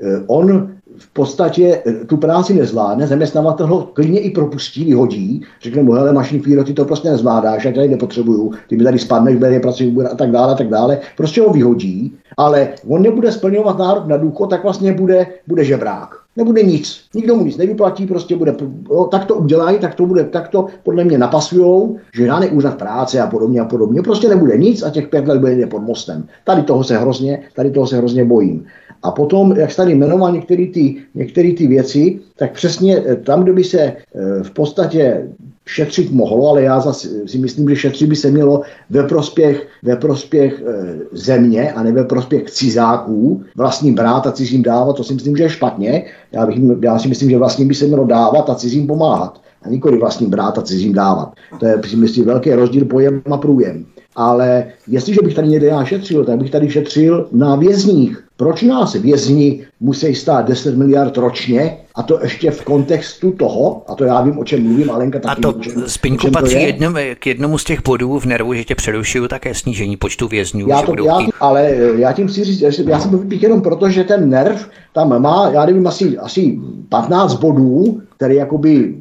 e, on v podstatě eh, tu práci nezvládne, zaměstnavatel ho klidně i propustí, vyhodí, řekne mu, hele, mašin Fíro, ty to prostě nezvládáš, já tady nepotřebuju, ty mi tady spadneš, bude pracovní a tak dále, a tak dále. Prostě ho vyhodí, ale on nebude splňovat nárok na důchod, tak vlastně bude, bude žebrák. Nebude nic. Nikdo mu nic nevyplatí, prostě bude, jo, tak to udělají, tak to bude, tak to podle mě napasujou, že žádný úřad práce a podobně a podobně. Prostě nebude nic a těch pět let bude pod mostem. Tady toho se hrozně, tady toho se hrozně bojím. A potom, jak jste tady jmenoval některé ty, některé ty věci, tak přesně eh, tam, kde by se eh, v podstatě šetřit mohlo, ale já zase si myslím, že šetřit by se mělo ve prospěch, ve prospěch e, země a ne ve prospěch cizáků, vlastním brát a cizím dávat, to si myslím, že je špatně. Já, bych, já si myslím, že vlastním by se mělo dávat a cizím pomáhat. A nikoli vlastním brát a cizím dávat. To je, si myslím, velký rozdíl pojem a průjem. Ale jestliže bych tady někde já šetřil, tak bych tady šetřil na vězních. Proč nás vězni musí stát 10 miliard ročně a to ještě v kontextu toho, a to já vím, o čem mluvím, Alenka taky A to Spinku patří to jednom, k jednomu z těch bodů v nervu, že tě přerušuju, také snížení počtu vězňů. Já to, já, ale já tím chci říct, já jsem bych jenom proto, že ten nerv tam má, já nevím, asi, asi 15 bodů, který jakoby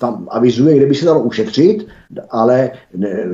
tam avizuje, kde by se dalo ušetřit, ale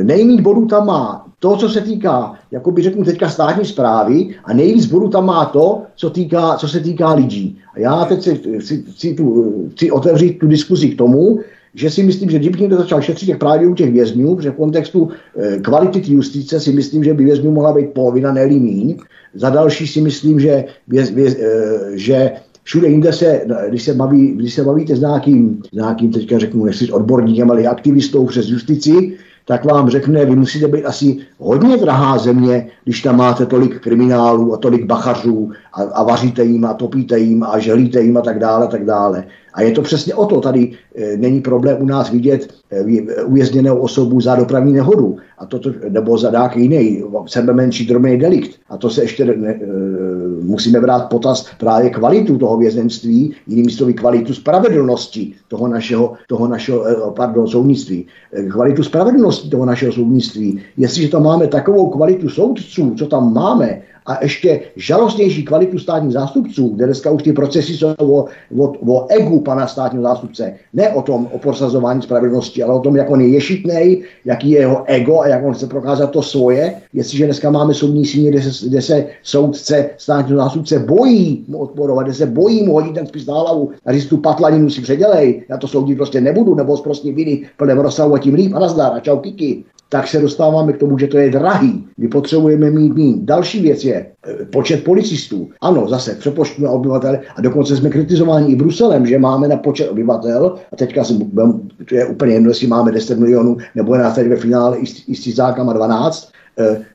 nejméně bodů tam má to, co se týká, jako by řeknu teďka státní zprávy a nejvíc bodu tam má to, co, týká, co se týká lidí. A já teď si, si, si, tu, chci otevřít tu diskuzi k tomu, že si myslím, že kdyby někdo začal šetřit právě u těch vězňů, protože v kontextu e, kvality justice si myslím, že by vězňů mohla být polovina, ne míň. Za další si myslím, že, věz, věz, e, že všude jinde se, když se, baví, když se bavíte s nějakým, s nějakým teďka řeknu, nechci odborníkem, ale aktivistou přes justici, tak vám řekne, vy musíte být asi hodně drahá země, když tam máte tolik kriminálů a tolik bachařů a, a vaříte jim a topíte jim a želíte jim a tak dále, tak dále. A je to přesně o to. Tady e, není problém u nás vidět e, uvězněnou osobu za dopravní nehodu, a to, nebo za nějaký jiný, sebe menší drobný delikt. A to se ještě ne, musíme brát potaz právě kvalitu toho vězenství, jinými slovy kvalitu spravedlnosti toho našeho, toho našeho e, pardon, soudnictví. E, kvalitu spravedlnosti toho našeho soudnictví. Jestliže tam máme takovou kvalitu soudců, co tam máme, a ještě žalostnější kvalitu státních zástupců, kde dneska už ty procesy jsou o, o, o egu pana státního zástupce, ne o tom, o prosazování spravedlnosti, ale o tom, jak on je ješitnej, jaký je jeho ego a jak on chce prokázat to svoje. Jestliže dneska máme soudní síně, kde se, kde se soudce, státního zástupce bojí mu odporovat, kde se bojí mu hodit ten spis na hlavu a říct tu patlaninu si předělej, já to soudit prostě nebudu, nebo prostě viny plném rozsahu a tím líp a nazdar a čau kiki tak se dostáváme k tomu, že to je drahý. My potřebujeme mít mít. Další věc je e, počet policistů. Ano, zase přepočtíme obyvatel a dokonce jsme kritizováni i Bruselem, že máme na počet obyvatel, a teďka si, to je úplně jedno, jestli máme 10 milionů, nebo je nás tady ve finále i s, i s 12, Eh,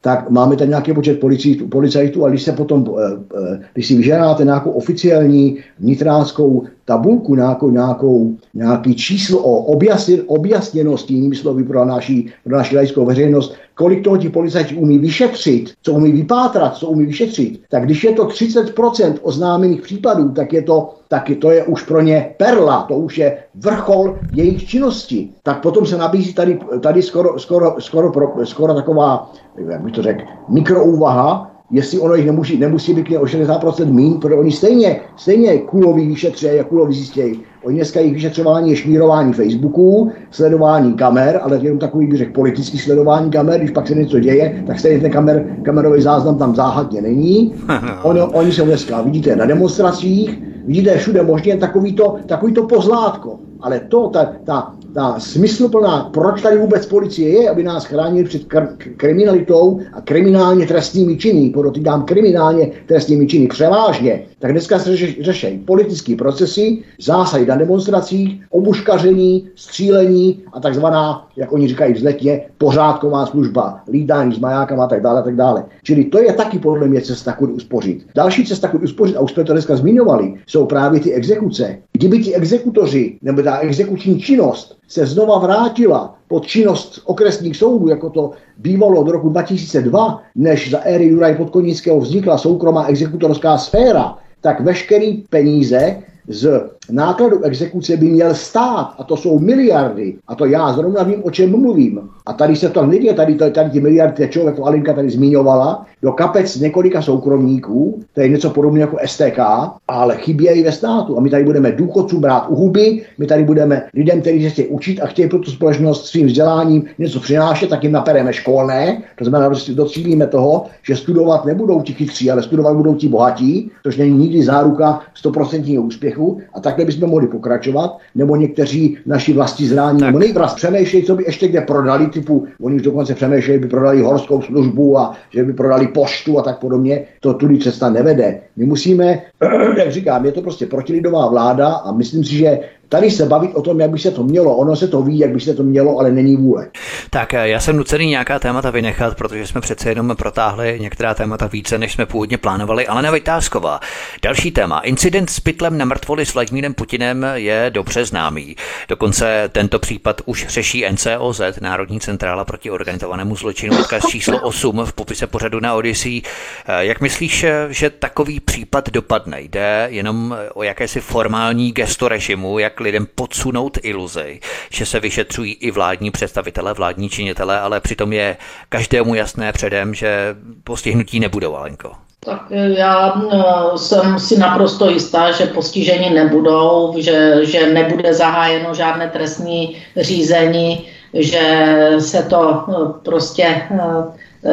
tak máme tam nějaký počet policajtů, policajtů a když se potom, eh, eh, když si vyžádáte nějakou oficiální vnitránskou tabulku, nějakou, nějakou, nějaký číslo o objasně, objasněnosti, jinými slovy pro naši, pro naši laickou veřejnost, kolik toho ti policajti umí vyšetřit, co umí vypátrat, co umí vyšetřit, tak když je to 30% oznámených případů, tak je to, tak to je už pro ně perla, to už je vrchol jejich činnosti. Tak potom se nabízí tady, tady skoro, skoro, skoro, skoro, skoro taková, jak bych to řekl, mikroúvaha, jestli ono jich nemusí, nemusí být o 60% mín, protože oni stejně, stejně kulový vyšetřejí a kulový zjistějí. Oni dneska jejich vyšetřování je šmírování Facebooku, sledování kamer, ale jenom takový bych řekl politický sledování kamer, když pak se něco děje, tak stejně ten kamer, kamerový záznam tam záhadně není. Oni, oni jsou dneska, vidíte, na demonstracích, vidíte všude možně takovýto, takovýto pozlátko. Ale to, ta, ta, ta smysluplná, proč tady vůbec policie je, aby nás chránili před kr- kriminalitou a kriminálně trestnými činy, podotýkám kriminálně trestnými činy převážně, tak dneska se řeší politické procesy, zásahy na demonstracích, obuškaření, střílení a takzvaná, jak oni říkají vzletně, pořádková služba, lídání s majákama a tak dále, a tak dále. Čili to je taky podle mě cesta, kudy uspořit. Další cesta, kudy uspořit, a už jsme to dneska zmiňovali, jsou právě ty exekuce. Kdyby ti exekutoři, nebo ta exekuční činnost se znova vrátila pod činnost okresních soudů, jako to bývalo od roku 2002, než za éry Juraj Podkonického vznikla soukromá exekutorská sféra, tak veškerý peníze z nákladu exekuce by měl stát, a to jsou miliardy, a to já zrovna vím, o čem mluvím. A tady se to neděje, tady, tady, tady ty miliardy tečou, jako Alinka tady zmiňovala, do kapec několika soukromníků, to je něco podobného jako STK, ale chybějí ve státu. A my tady budeme důchodcům brát u huby, my tady budeme lidem, kteří se chtějí učit a chtějí pro tu společnost svým vzděláním něco přinášet, tak jim napereme školné. To znamená, že docílíme toho, že studovat nebudou ti chytří, ale studovat budou ti bohatí, což není nikdy záruka 100% úspěchu. A takhle bychom mohli pokračovat, nebo někteří naši vlastní zrání, tak. nebo nejvraz přemýšlejí, co by ještě kde prodali, typu, oni už dokonce přemýšlejí, by prodali horskou službu a že by prodali poštu a tak podobně, to tudy cesta nevede. My musíme, jak říkám, je to prostě protilidová vláda a myslím si, že Tady se bavit o tom, jak by se to mělo. Ono se to ví, jak by se to mělo, ale není vůle. Tak eh, já jsem nucený nějaká témata vynechat, protože jsme přece jenom protáhli některá témata více, než jsme původně plánovali. Ale Vytázková. Další téma. Incident s pytlem na mrtvoli s Vladimírem Putinem je dobře známý. Dokonce tento případ už řeší NCOZ, Národní centrála proti organizovanému zločinu, odkaz číslo 8 v popise pořadu na Odyssey. Eh, jak myslíš, eh, že takový případ dopadne? Jde jenom o jakési formální gesto režimu, jak lidem podsunout iluzi, že se vyšetřují i vládní představitelé, vládní činitelé, ale přitom je každému jasné předem, že postihnutí nebudou, Alenko. Tak já no, jsem si naprosto jistá, že postiženi nebudou, že, že nebude zahájeno žádné trestní řízení, že se to no, prostě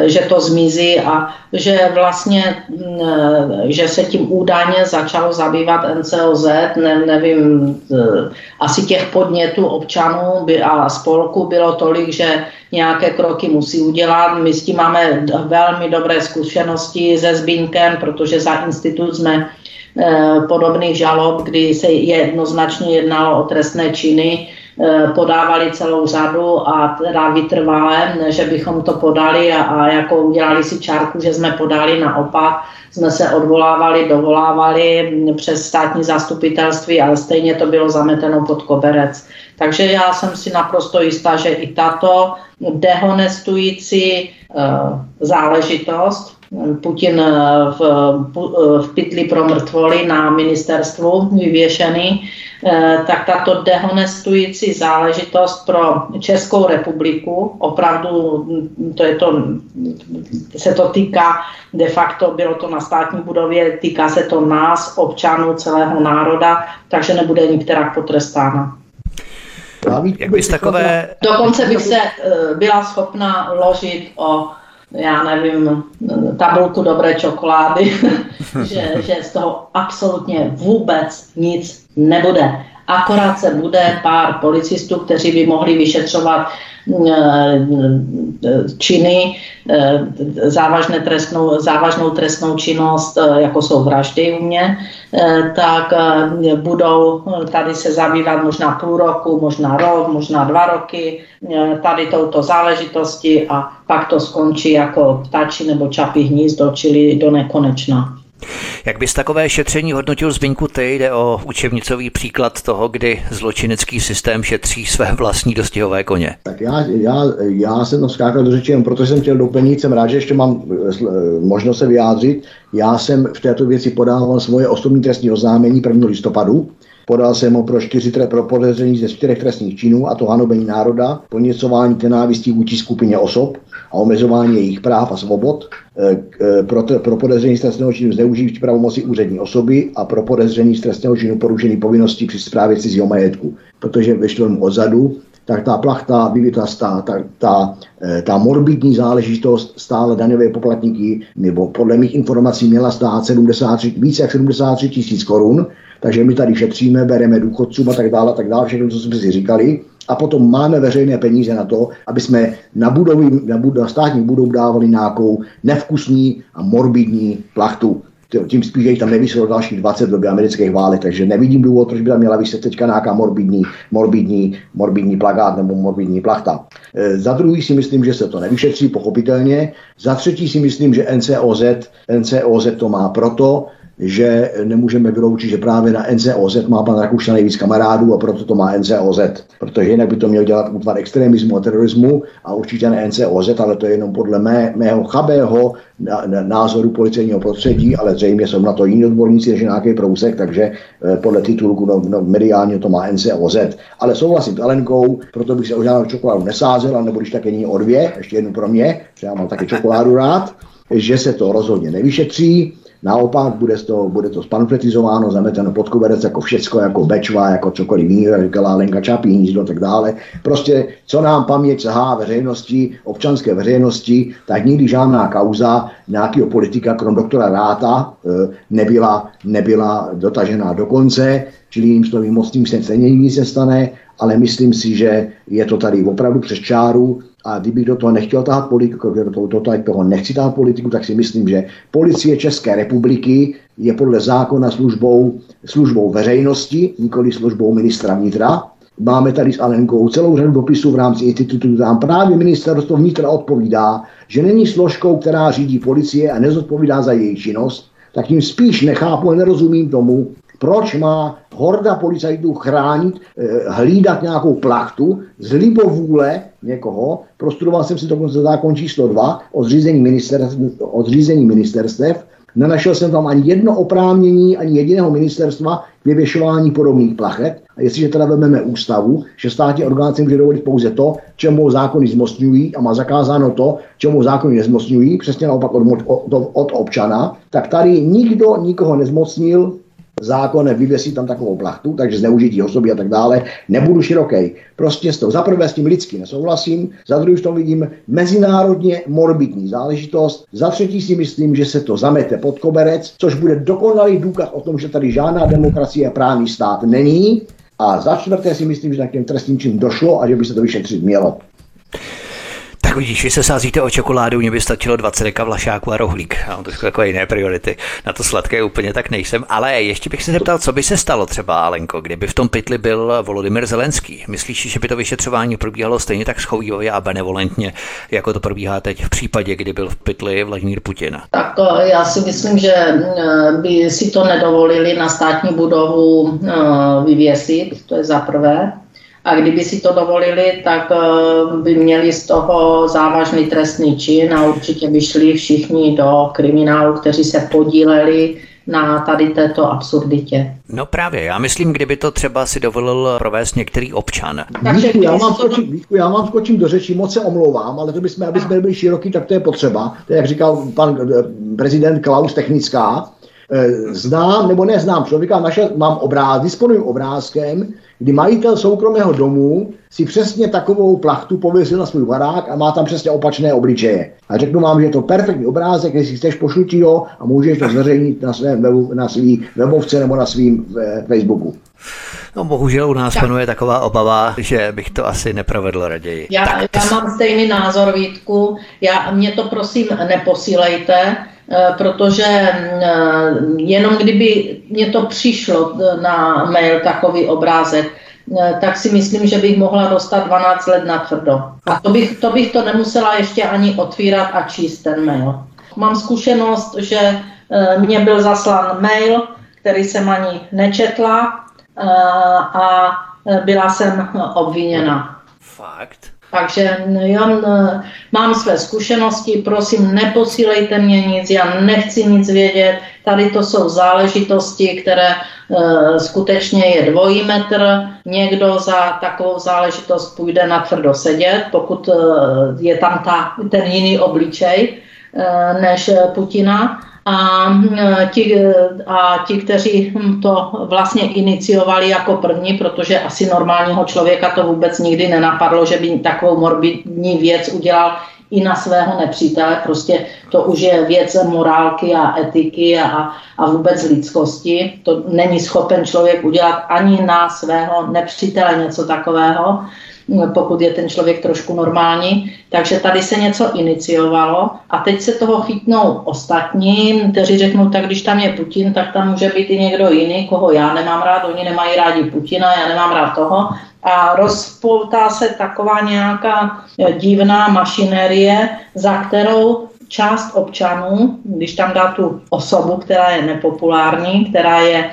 že to zmizí a že vlastně, mm, že se tím údajně začalo zabývat NCOZ, ne, nevím, asi těch podnětů občanů a spolku bylo tolik, že nějaké kroky musí udělat. My s tím máme velmi dobré zkušenosti se Zbínkem, protože za institut jsme podobných žalob, kdy se jednoznačně jednalo o trestné činy, Eh, podávali celou řadu a teda vytrvalé, že bychom to podali a, a jako udělali si čárku, že jsme podali naopak, jsme se odvolávali, dovolávali přes státní zastupitelství, ale stejně to bylo zameteno pod koberec. Takže já jsem si naprosto jistá, že i tato dehonestující uh, záležitost, Putin v, v pytli pro mrtvoly na ministerstvu vyvěšený, Eh, tak tato dehonestující záležitost pro Českou republiku, opravdu mm, to je to, se to týká, de facto bylo to na státní budově, týká se to nás, občanů celého národa, takže nebude nikterak potrestána. Jak bys takové... Dokonce bych se eh, byla schopna ložit o já nevím, tabulku dobré čokolády, že, že z toho absolutně vůbec nic nebude. Akorát se bude pár policistů, kteří by mohli vyšetřovat Eh, činy, eh, závažné trestnou, závažnou trestnou činnost, eh, jako jsou vraždy u mě, tak budou tady se zabývat možná půl roku, možná rok, možná dva roky tady touto záležitosti a pak to skončí jako ptačí nebo čapí hnízdo, čili do nekonečna. Jak bys takové šetření hodnotil Zbyňku ty? Jde o učebnicový příklad toho, kdy zločinecký systém šetří své vlastní dostihové koně. Tak já, já, já jsem to skákal do řeči, protože jsem chtěl doplnit, jsem rád, že ještě mám eh, eh, možnost se vyjádřit. Já jsem v této věci podával svoje osobní trestní oznámení 1. listopadu. Podal jsem ho pro, čtyři, pro podezření ze čtyřech trestných činů, a to hanobení národa, poněcování nenávistí vůči skupině osob, a omezování jejich práv a svobod, eh, eh, pro, pro podezření z trestného činu zneužití pravomoci úřední osoby a pro podezření z trestného činu porušení povinností při správě cizího majetku. Protože ve čtvrtém odzadu tak ta plachta, vyvita ta, ta, ta, eh, ta morbidní záležitost stále daňové poplatníky, nebo podle mých informací měla stát 73, více jak 73 tisíc korun, takže my tady šetříme, bereme důchodcům a tak dále, tak dále, všechno, co jsme si říkali a potom máme veřejné peníze na to, aby jsme na, budovy, na, bud- na státní budou dávali nějakou nevkusní a morbidní plachtu. Tím spíš, že tam nevyselo další 20 doby amerických válek, takže nevidím důvod, proč by tam měla vyset teďka nějaká morbidní, morbidní, morbidní plagát nebo morbidní plachta. E, za druhý si myslím, že se to nevyšetří, pochopitelně. Za třetí si myslím, že NCOZ, NCOZ to má proto, že nemůžeme vyloučit, že právě na NCOZ má pan Rakušan nejvíc kamarádů a proto to má NCOZ. Protože jinak by to měl dělat útvar extremismu a terorismu a určitě ne NCOZ, ale to je jenom podle mé, mého chabého názoru policejního prostředí, ale zřejmě jsou na to jiní odborníci než nějaký prousek, takže eh, podle titulku no, no, mediálně to má NCOZ. Ale souhlasím s Alenkou, proto bych se o žádnou čokoládu nesázel, nebo když také není o dvě, ještě jednu pro mě, že já mám taky čokoládu rád, že se to rozhodně nevyšetří, Naopak bude to, bude to spanfletizováno, zameteno pod koberec jako všecko, jako bečva, jako cokoliv jiného, říkala Lenka Čapí, hnízdo tak dále. Prostě, co nám paměť sahá veřejnosti, občanské veřejnosti, tak nikdy žádná kauza nějakého politika, krom doktora Ráta, e, nebyla, nebyla dotažená do konce, čili jiným slovím mocným se stejně nic nestane, ale myslím si, že je to tady opravdu přes čáru. A kdybych do toho nechtěl tahat politiku, do toho, do toho nechci tahat politiku, tak si myslím, že policie České republiky je podle zákona službou, službou veřejnosti, nikoli službou ministra vnitra. Máme tady s Alenkou celou řadu dopisů v rámci institutu, tam právě ministerstvo vnitra odpovídá, že není složkou, která řídí policie a nezodpovídá za její činnost, tak tím spíš nechápu a nerozumím tomu, proč má horda policajtů chránit, eh, hlídat nějakou plachtu z libovůle někoho. Prostudoval jsem si dokonce zákon číslo 2 o zřízení, ministerstv, o zřízení ministerstev. Nenašel jsem tam ani jedno oprávnění, ani jediného ministerstva k vyvěšování podobných plachet. A jestliže teda vezmeme ústavu, že státní orgán si může dovolit pouze to, čemu zákony zmocňují a má zakázáno to, čemu zákony nezmocňují, přesně naopak od, od, od občana, tak tady nikdo nikoho nezmocnil zákonem vyvěsit tam takovou plachtu, takže zneužití osoby a tak dále, nebudu široký. Prostě s tou, za prvé s tím lidsky nesouhlasím, za druhé to vidím mezinárodně morbidní záležitost, za třetí si myslím, že se to zamete pod koberec, což bude dokonalý důkaz o tom, že tady žádná demokracie a právní stát není. A za čtvrté si myslím, že takovým trestním čin došlo a že by se to vyšetřit mělo. Tak vidíš, vy se sázíte o čokoládu, mě by stačilo 20 deka vlašáku a rohlík. Já mám trošku takové jiné priority. Na to sladké úplně tak nejsem. Ale ještě bych se zeptal, co by se stalo třeba, Alenko, kdyby v tom pytli byl Volodymyr Zelenský. Myslíš, že by to vyšetřování probíhalo stejně tak schovývavě a benevolentně, jako to probíhá teď v případě, kdy byl v pytli Vladimír Putin? Tak eh, já si myslím, že eh, by si to nedovolili na státní budovu eh, vyvěsit, to je za prvé. A kdyby si to dovolili, tak eh, by měli z toho závažný trestný čin a určitě by šli všichni do kriminálu, kteří se podíleli na tady této absurditě. No právě, já myslím, kdyby to třeba si dovolil provést některý občan. Takže já, mám skočím, Víšku, já mám skočím do řeči, moc se omlouvám, ale to bychom, aby jsme byli široký, tak to je potřeba. To je, jak říkal pan eh, prezident Klaus Technická, znám nebo neznám člověka, naše, mám obráz, disponuji obrázkem, kdy majitel soukromého domu si přesně takovou plachtu pověsil na svůj barák a má tam přesně opačné obličeje. A řeknu vám, že je to perfektní obrázek, jestli chceš pošlutí ho a můžeš to zveřejnit na svém webu, na svý webovce nebo na svým eh, Facebooku. No bohužel u nás tak. panuje taková obava, že bych to asi neprovedl raději. Já, tak, já mám stejný názor, Vítku. Já, mě to prosím neposílejte, eh, protože eh, jenom kdyby mě to přišlo na mail takový obrázek, eh, tak si myslím, že bych mohla dostat 12 let na tvrdo. A to bych, to bych to nemusela ještě ani otvírat a číst ten mail. Mám zkušenost, že mně byl zaslán mail, který jsem ani nečetla a byla jsem obviněna. Fakt? Takže já mám své zkušenosti, prosím, neposílejte mě nic, já nechci nic vědět. Tady to jsou záležitosti, které e, skutečně je dvojí metr. Někdo za takovou záležitost půjde na tvrdo sedět, pokud e, je tam ta, ten jiný obličej e, než Putina. A e, ti, e, a ti, kteří to vlastně iniciovali jako první, protože asi normálního člověka to vůbec nikdy nenapadlo, že by takovou morbidní věc udělal i na svého nepřítele. Prostě to už je věc morálky a etiky a, a vůbec lidskosti. To není schopen člověk udělat ani na svého nepřítele něco takového pokud je ten člověk trošku normální. Takže tady se něco iniciovalo a teď se toho chytnou ostatní, kteří řeknou, tak když tam je Putin, tak tam může být i někdo jiný, koho já nemám rád, oni nemají rádi Putina, já nemám rád toho. A rozpoutá se taková nějaká divná mašinérie, za kterou část občanů, když tam dá tu osobu, která je nepopulární, která je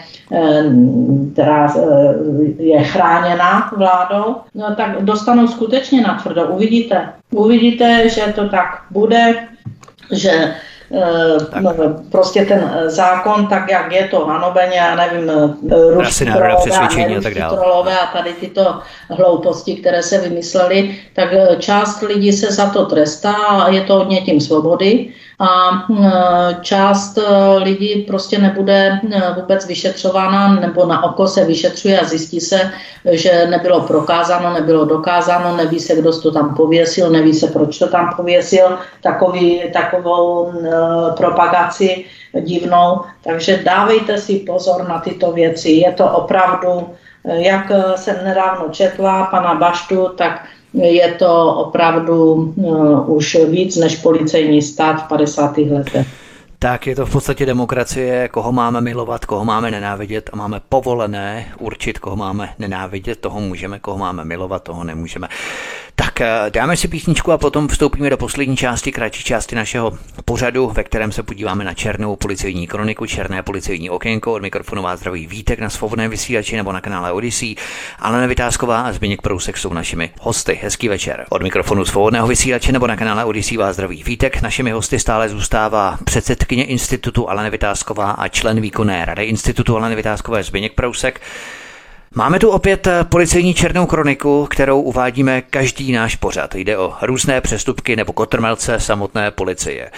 která eh, je chráněna vládou, no tak dostanou skutečně na tvrdo. Uvidíte. Uvidíte, že to tak bude, že eh, tak. No, prostě ten zákon, tak jak je to hanobeně, já nevím, ruští trolové a tak trolové a tady tyto hlouposti, které se vymyslely, tak část lidí se za to trestá a je to hodně tím svobody a e, část e, lidí prostě nebude e, vůbec vyšetřována nebo na oko se vyšetřuje a zjistí se, že nebylo prokázáno, nebylo dokázáno, neví se, kdo to tam pověsil, neví se, proč to tam pověsil, takový, takovou propagaci divnou. Takže dávejte si pozor na tyto věci. Je to opravdu, jak jsem nedávno četla pana Baštu, tak je to opravdu uh, už víc než policejní stát v 50. letech. Tak je to v podstatě demokracie, koho máme milovat, koho máme nenávidět a máme povolené určit, koho máme nenávidět, toho můžeme, koho máme milovat, toho nemůžeme. Eh, dáme si písničku a potom vstoupíme do poslední části, kratší části našeho pořadu, ve kterém se podíváme na černou policejní kroniku, černé policejní okénko. Od mikrofonu vás zdraví Vítek na svobodném vysílači nebo na kanále Odyssey. Ale Vytázková a Zbigněk Prousek jsou našimi hosty. Hezký večer. Od mikrofonu svobodného vysílače nebo na kanále Odyssey vás zdraví Vítek. Našimi hosty stále zůstává předsedkyně institutu Alena Vytázková a člen výkonné rady institutu Alena Vytázkové Zbigněk Prousek. Máme tu opět eh, policejní černou kroniku, kterou uvádíme každý náš pořad. Jde o různé přestupky nebo kotrmelce samotné policie.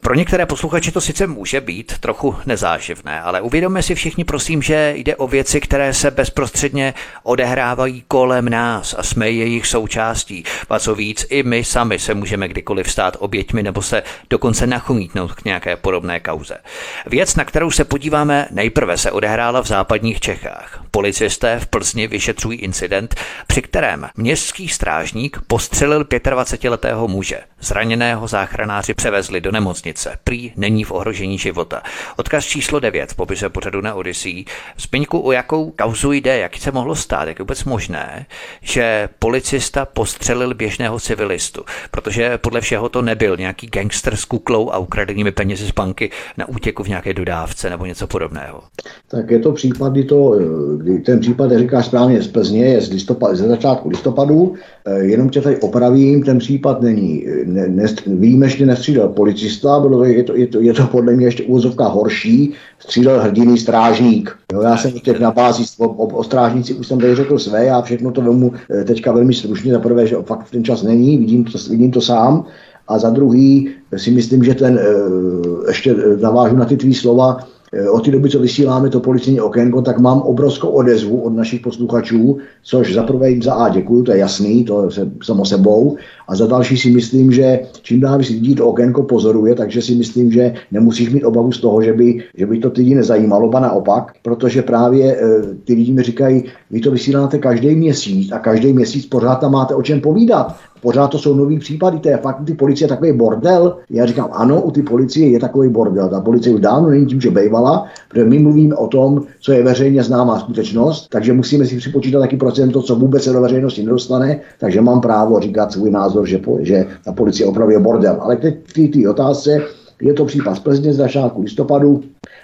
Pro některé posluchače to sice může být trochu nezáživné, ale uvědomme si všichni prosím, že jde o věci, které se bezprostředně odehrávají kolem nás a jsme jejich součástí. A co víc, i my sami se můžeme kdykoliv stát oběťmi nebo se dokonce nachomítnout k nějaké podobné kauze. Věc, na kterou se podíváme nejprve, se odehrála v západních Čechách. Policisté v Plzni vyšetřují incident, při kterém městský strážník postřelil 25-letého muže. Zraněného záchranáři převezli do nemocnice. Prý není v ohrožení života. Odkaz číslo 9 v popise pořadu na Odyssey. Zbyňku, o jakou kauzu jde, jak se mohlo stát, jak je vůbec možné, že policista postřelil běžného civilistu, protože podle všeho to nebyl nějaký gangster s kuklou a ukradenými penězi z banky na útěku v nějaké dodávce nebo něco podobného. Tak je to případ, kdy, to, kdy ten případ, jak říkáš správně, z Plzně je z, listopad, ze začátku listopadu, eh, jenom tě tady opravím, ten případ není, ne, ne, výjimečně nestřídal policista, bylo to, je, to, je, to, je to podle mě ještě úvozovka horší, střídal hrdiný strážník. Jo, já jsem těch na bázi o, o, o strážníci už jsem tady řekl své, já všechno to vemu eh, teďka velmi stručně, za prvé, že fakt ten čas není, vidím to, vidím to sám, a za druhý si myslím, že ten, eh, ještě navážu na ty tvý slova, Eh, od té doby, co vysíláme to policijní okénko, tak mám obrovskou odezvu od našich posluchačů, což za prvé jim za A děkuju, to je jasný, to se samo sebou. A za další si myslím, že čím dál víc lidí to okénko pozoruje, takže si myslím, že nemusíš mít obavu z toho, že by, že by to ty lidi nezajímalo, ba naopak, protože právě e, ty lidi mi říkají, vy to vysíláte každý měsíc a každý měsíc pořád tam máte o čem povídat. Pořád to jsou nový případy, to je fakt ty policie takový bordel. Já říkám, ano, u ty policie je takový bordel. Ta policie už dávno není tím, že bejvala, protože my mluvíme o tom, co je veřejně známá skutečnost, takže musíme si připočítat taky procento, co vůbec se do veřejnosti nedostane, takže mám právo říkat svůj názor, že, že ta policie opravdu je bordel. Ale ty, ty otázce, je to případ Plzně z začátku listopadu,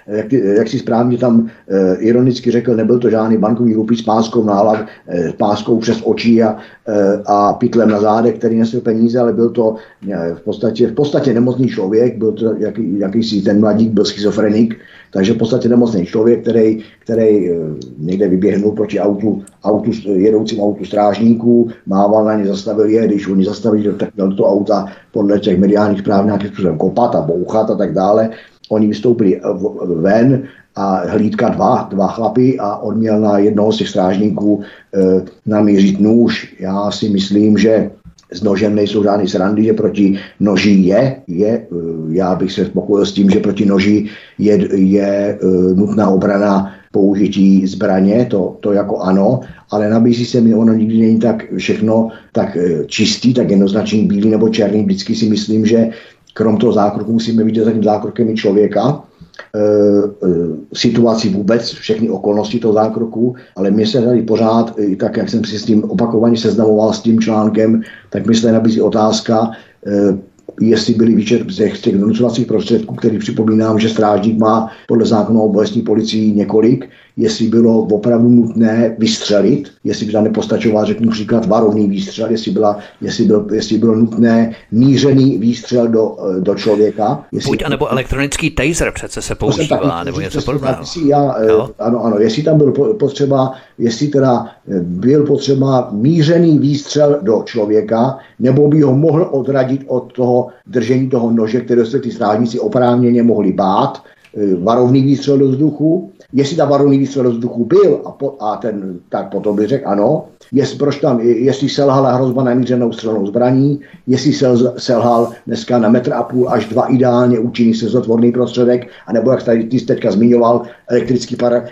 jak, jak si správně tam e, ironicky řekl, nebyl to žádný bankovní rupí s páskou na e, páskou přes oči a, e, a pytlem na zádech, který nesl peníze, ale byl to e, v podstatě, v podstatě nemocný člověk, byl to jaký, jakýsi ten mladík, byl schizofrenik, takže v podstatě nemocný člověk, který, který někde vyběhnul proti autu, autu, jedoucím autu strážníků, mával na ně, zastavil je, když oni zastavili, tak do toho auta podle těch mediálních zpráv nějakým způsobem kopat a bouchat a tak dále. Oni vystoupili ven a hlídka dva, dva chlapy a on měl na jednoho z těch strážníků e, namířit nůž. Já si myslím, že s nožem nejsou žádný srandy, že proti noži je, je, e, já bych se spokojil s tím, že proti noži je, je e, nutná obrana použití zbraně, to, to jako ano, ale nabízí se mi, ono nikdy není tak všechno tak e, čistý, tak jednoznačný bílý nebo černý. Vždycky si myslím, že krom toho zákroku musíme vidět za tím zákrokem i člověka, situaci vůbec, všechny okolnosti toho zákroku, ale mě se tady pořád, tak jak jsem si s tím opakovaně seznamoval s tím článkem, tak mi se nabízí otázka, e, jestli byly výčet z těch, donucovacích prostředků, který připomínám, že strážník má podle zákona o obecní policii několik, jestli bylo opravdu nutné vystřelit, jestli by tam nepostačoval, řeknu příklad, varovný výstřel, jestli, byla, jestli, byl, jestli bylo nutné mířený výstřel do, do člověka. Jestli, Buď anebo elektronický taser přece se používá, taky, nebo něco podobného. Já, no. Ano, ano, jestli tam byl potřeba, jestli teda eh, byl potřeba mířený výstřel do člověka, nebo by ho mohl odradit od toho držení toho nože, které se ty strážníci oprávněně mohli bát, eh, varovný výstřel do vzduchu, jestli ta varovný výstřel do vzduchu byl a, po, a ten, tak potom by řekl ano, jest, proč tam, jestli selhala hrozba namířenou střelnou zbraní, jestli sel, selhal dneska na metr a půl až dva ideálně účinný sezotvorný prostředek, anebo jak tady ty teďka zmiňoval, elektrický, para,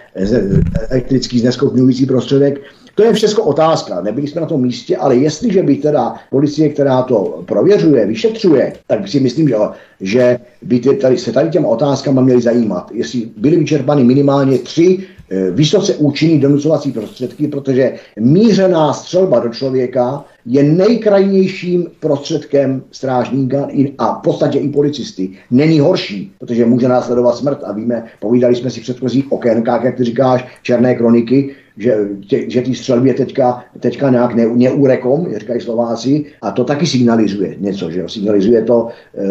elektrický zneschopňující prostředek, to je všechno otázka, nebyli jsme na tom místě, ale jestliže by teda policie, která to prověřuje, vyšetřuje, tak si myslím, že, že by tady, se tady těma otázkama měly zajímat. Jestli byly vyčerpány minimálně tři e, vysoce účinný donucovací prostředky, protože mířená střelba do člověka je nejkrajnějším prostředkem strážníka a v podstatě i policisty. Není horší, protože může následovat smrt a víme, povídali jsme si v předchozích okénkách, jak ty říkáš, černé kroniky, že, tě, že ty střelby teďka, teďka nějak ne, neurekom, říkají Slováci, a to taky signalizuje něco, že jo? signalizuje to e,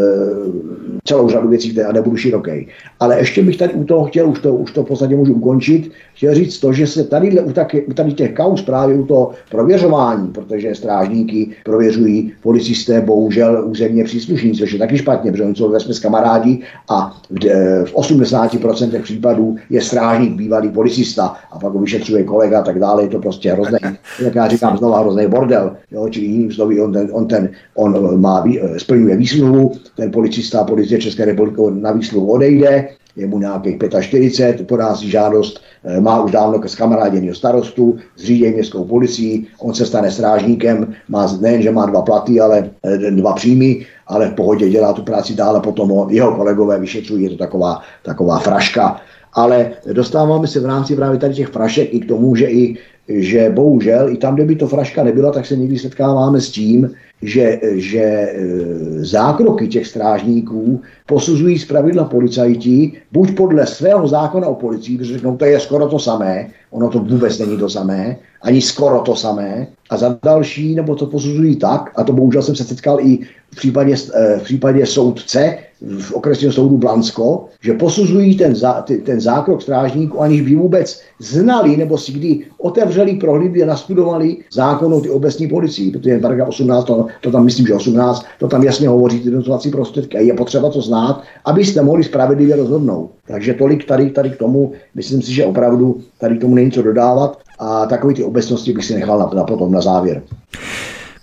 celou řadu věcí, které nebudu široký. Ale ještě bych tady u toho chtěl, už to, už to v podstatě můžu ukončit, chtěl říct to, že se tady u, taky, u tady těch kaus právě u toho prověřování, protože strážníky prověřují policisté, bohužel územně příslušníci, což je taky špatně, protože oni jsou ve kamarádi a v, v 80% případů je strážník bývalý policista a pak ho vyšetřuje kolega a tak dále, je to prostě hrozný, jak já říkám znova, hrozný bordel, jo, čili jiným slovy, on, ten, on, ten, on má, splňuje výsluhu, ten policista, policie České republiky na výsluhu odejde, je mu nějakých 45, podá si žádost, eh, má už dávno s kamaráděného starostu, zřídí městskou policii, on se stane strážníkem, má nejen, že má dva platy, ale eh, dva příjmy, ale v pohodě dělá tu práci dále, potom ho, jeho kolegové vyšetřují, je to taková, taková fraška. Ale dostáváme se v rámci právě tady těch frašek i k tomu, že i že bohužel i tam, kde by to fraška nebyla, tak se někdy setkáváme s tím, že, že e, zákroky těch strážníků posuzují z pravidla policajti, buď podle svého zákona o policii, protože řeknou, to je skoro to samé, ono to vůbec není to samé, ani skoro to samé, a za další, nebo to posuzují tak, a to bohužel jsem se setkal i v případě, e, v případě soudce, v okresním soudu Blansko, že posuzují ten, zá, ten zákrok strážníků, aniž by vůbec znali nebo si kdy otevřeli, prohlídli a nastudovali zákon o ty obecní policii, protože paragraf 18, to, to tam myslím, že 18, to tam jasně hovoří ty dotovací prostředky a je potřeba to znát, abyste mohli spravedlivě rozhodnout. Takže tolik tady, tady k tomu, myslím si, že opravdu tady k tomu není co dodávat a takové ty obecnosti bych si nechal na, na potom na závěr.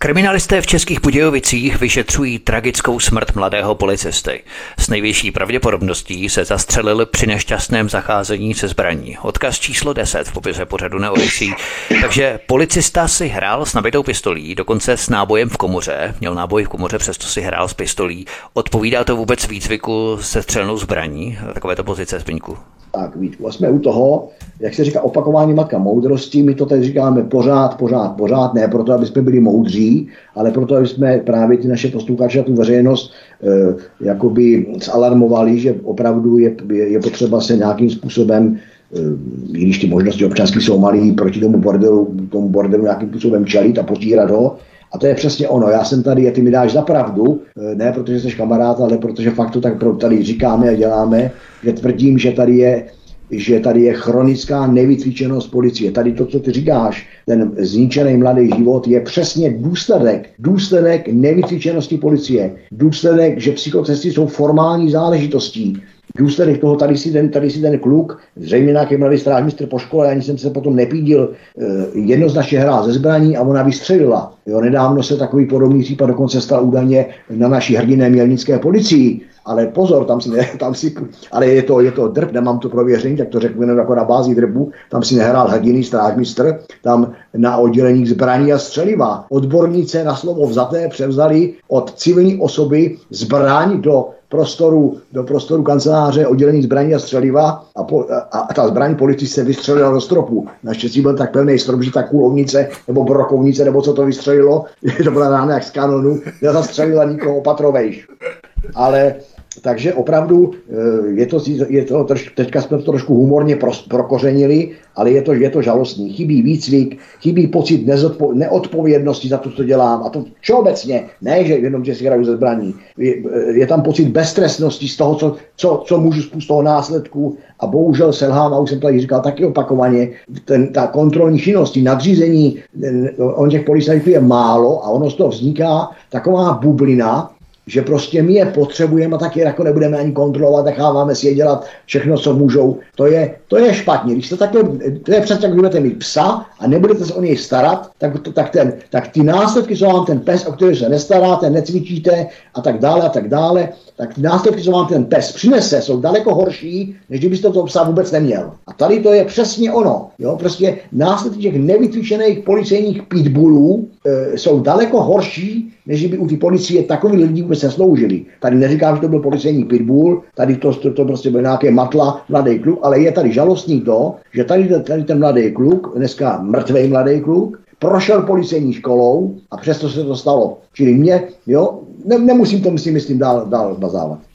Kriminalisté v Českých Budějovicích vyšetřují tragickou smrt mladého policisty. S největší pravděpodobností se zastřelil při nešťastném zacházení se zbraní. Odkaz číslo 10 v popise pořadu na Odisí. Takže policista si hrál s nabitou pistolí, dokonce s nábojem v komoře. Měl náboj v komoře, přesto si hrál s pistolí. Odpovídá to vůbec výcviku se střelnou zbraní? Takovéto pozice, Zbyňku. Tak Vítku, jsme u toho, jak se říká opakování matka moudrosti, my to teď říkáme pořád, pořád, pořád, ne proto, aby jsme byli moudří, ale proto, aby jsme právě ty naše posluchače a tu veřejnost e, jakoby zalarmovali, že opravdu je, je, je potřeba se nějakým způsobem e, i když ty možnosti občanské jsou malé, proti tomu bordelu, tomu bordelu nějakým způsobem čelit a potírat ho, a to je přesně ono. Já jsem tady, a ty mi dáš za pravdu, eh, ne protože jsi kamarád, ale protože fakt to tak tady říkáme a děláme, že tvrdím, že tady je že tady je chronická nevycvičenost policie. Tady to, co ty říkáš, ten zničený mladý život je přesně důsledek, důsledek nevycvičenosti policie. Důsledek, že psychocesty jsou formální záležitostí důsledek toho, tady si ten, tady si ten kluk, zřejmě nějaký mladý strážmistr po škole, ani jsem se potom nepídil, eh, jednoznačně hrál ze zbraní a ona vystřelila. Jo, nedávno se takový podobný případ dokonce stal údajně na naší hrdiné mělnické policii, ale pozor, tam si, ne, tam si ale je to, je to drb, nemám to prověření, tak to řeknu jenom jako na bázi drbu, tam si nehrál hrdiný strážmistr, tam na oddělení zbraní a střeliva. Odbornice na slovo vzaté převzali od civilní osoby zbraň do prostoru, do prostoru kanceláře oddělení zbraní a střeliva a, po, a, a ta zbraň policii se vystřelila do stropu. Naštěstí byl tak pevný strop, že ta kulovnice nebo brokovnice, nebo co to vystřelilo, to byla rána jak z kanonu, nezastřelila nikoho opatrovejš. Ale takže opravdu eh, je to, je to teďka jsme to trošku humorně pro, prokořenili, ale je to, je to žalostný. Chybí výcvik, chybí pocit nezodpo, neodpovědnosti za to, co dělám. A to všeobecně, ne, že jenom, že si hraju ze zbraní. Je, je tam pocit beztrestnosti z toho, co, co, co můžu z toho následku. A bohužel selhám, a už jsem tady říkal taky opakovaně, ten, ta kontrolní činnost, nadřízení, on těch policajtů je málo a ono z toho vzniká taková bublina, že prostě my je potřebujeme a taky jako nebudeme ani kontrolovat, necháváme si je dělat všechno, co můžou. To je, to je špatně. Když to takhle, to je přesně, jak budete mít psa a nebudete se o něj starat, tak, tak, ten, tak ty následky, co vám ten pes, o který se nestaráte, necvičíte a tak dále a tak dále, tak ty následky, co vám ten pes přinese, jsou daleko horší, než kdybyste toho psa vůbec neměl. A tady to je přesně ono. Jo? Prostě následky těch nevycvičených policejních pitbullů e, jsou daleko horší, než by u té policie takový lidi vůbec nesloužili. Tady neříkám, že to byl policejní pitbull, tady to, to, to prostě byl nějaké matla, mladý kluk, ale je tady žalostný to, že tady, tady ten mladý kluk, dneska mrtvý mladý kluk, prošel policejní školou a přesto se to stalo. Čili mě, jo, ne, nemusím to, myslím, myslím dál, dál bazávat.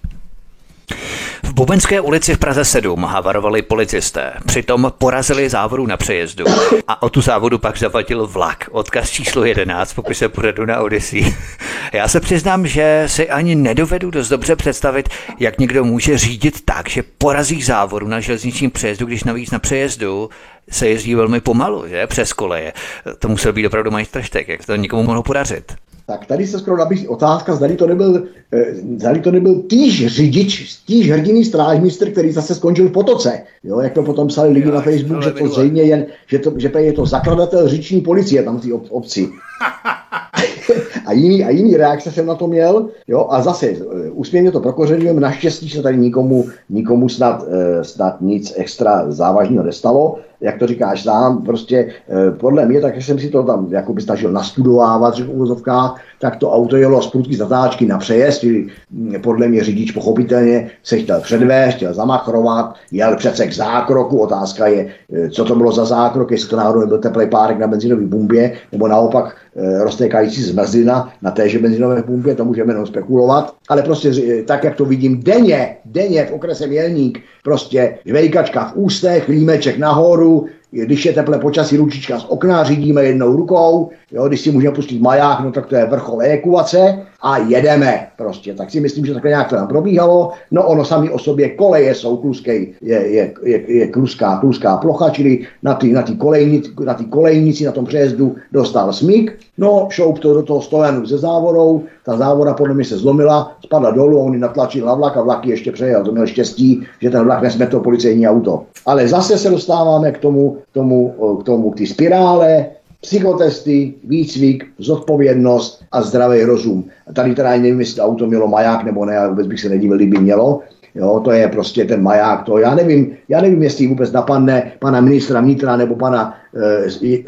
Bubenské ulici v Praze 7 havarovali policisté. Přitom porazili závodu na přejezdu. A o tu závodu pak zavadil vlak. Odkaz číslo 11, pokud se pojedu na Odyssey. Já se přiznám, že si ani nedovedu dost dobře představit, jak někdo může řídit tak, že porazí závodu na železničním přejezdu, když navíc na přejezdu se jezdí velmi pomalu, že? Přes koleje. To musel být opravdu majstrštek, jak to nikomu mohlo podařit. Tak tady se skoro nabízí otázka, zdali to nebyl, eh, zdali to nebyl týž řidič, týž hrdiný strážmistr, který zase skončil v potoce. Jo, jak to potom psali lidi na Facebook, že to zřejmě je, že, to, že je to zakladatel říční policie tam v té obci. A, jiný, a jiný reakce jsem na to měl, jo, a zase eh, úsměvně to prokořenujeme, naštěstí se tady nikomu, nikomu snad, eh, snad nic extra závažného nestalo, jak to říkáš sám, prostě eh, podle mě, tak jsem si to tam jako by snažil nastudovávat, v úvozovkách, tak to auto jelo z prudký zatáčky na přejezd, čili hm, podle mě řidič pochopitelně se chtěl předvést, chtěl zamachrovat, jel přece k zákroku, otázka je, co to bylo za zákrok, jestli to náhodou nebyl teplý párek na benzinové bumbě, nebo naopak roztékající zmrzlina na téže benzinové pumpě, to můžeme jenom spekulovat, ale prostě tak, jak to vidím denně, denně v okrese Mělník, prostě žvejkačka v ústech, límeček nahoru, když je teple počasí, ručička z okna, řídíme jednou rukou, jo, když si můžeme pustit maják, no tak to je vrchol evakuace a jedeme prostě. Tak si myslím, že takhle nějak to nám probíhalo. No ono sami o sobě koleje jsou kluskej, je, je, je, je kluská, kluská plocha, čili na ty, na ty kolejnici, na ty kolejnici na tom přejezdu dostal smík, no šoup to do toho stojanu se závorou, ta závora podle mě se zlomila, spadla dolů, on natlačil na vlak a vlak ještě přejel. To měl štěstí, že ten vlak nesmetl policejní auto. Ale zase se dostáváme k tomu, k tomu, k tomu, ty spirále, psychotesty, výcvik, zodpovědnost a zdravý rozum. A tady teda nevím, jestli auto mělo maják nebo ne, ale vůbec bych se nedivil, kdyby mělo. Jo, to je prostě ten maják. To já nevím, já nevím, jestli vůbec napadne pana ministra vnitra nebo pana e, e,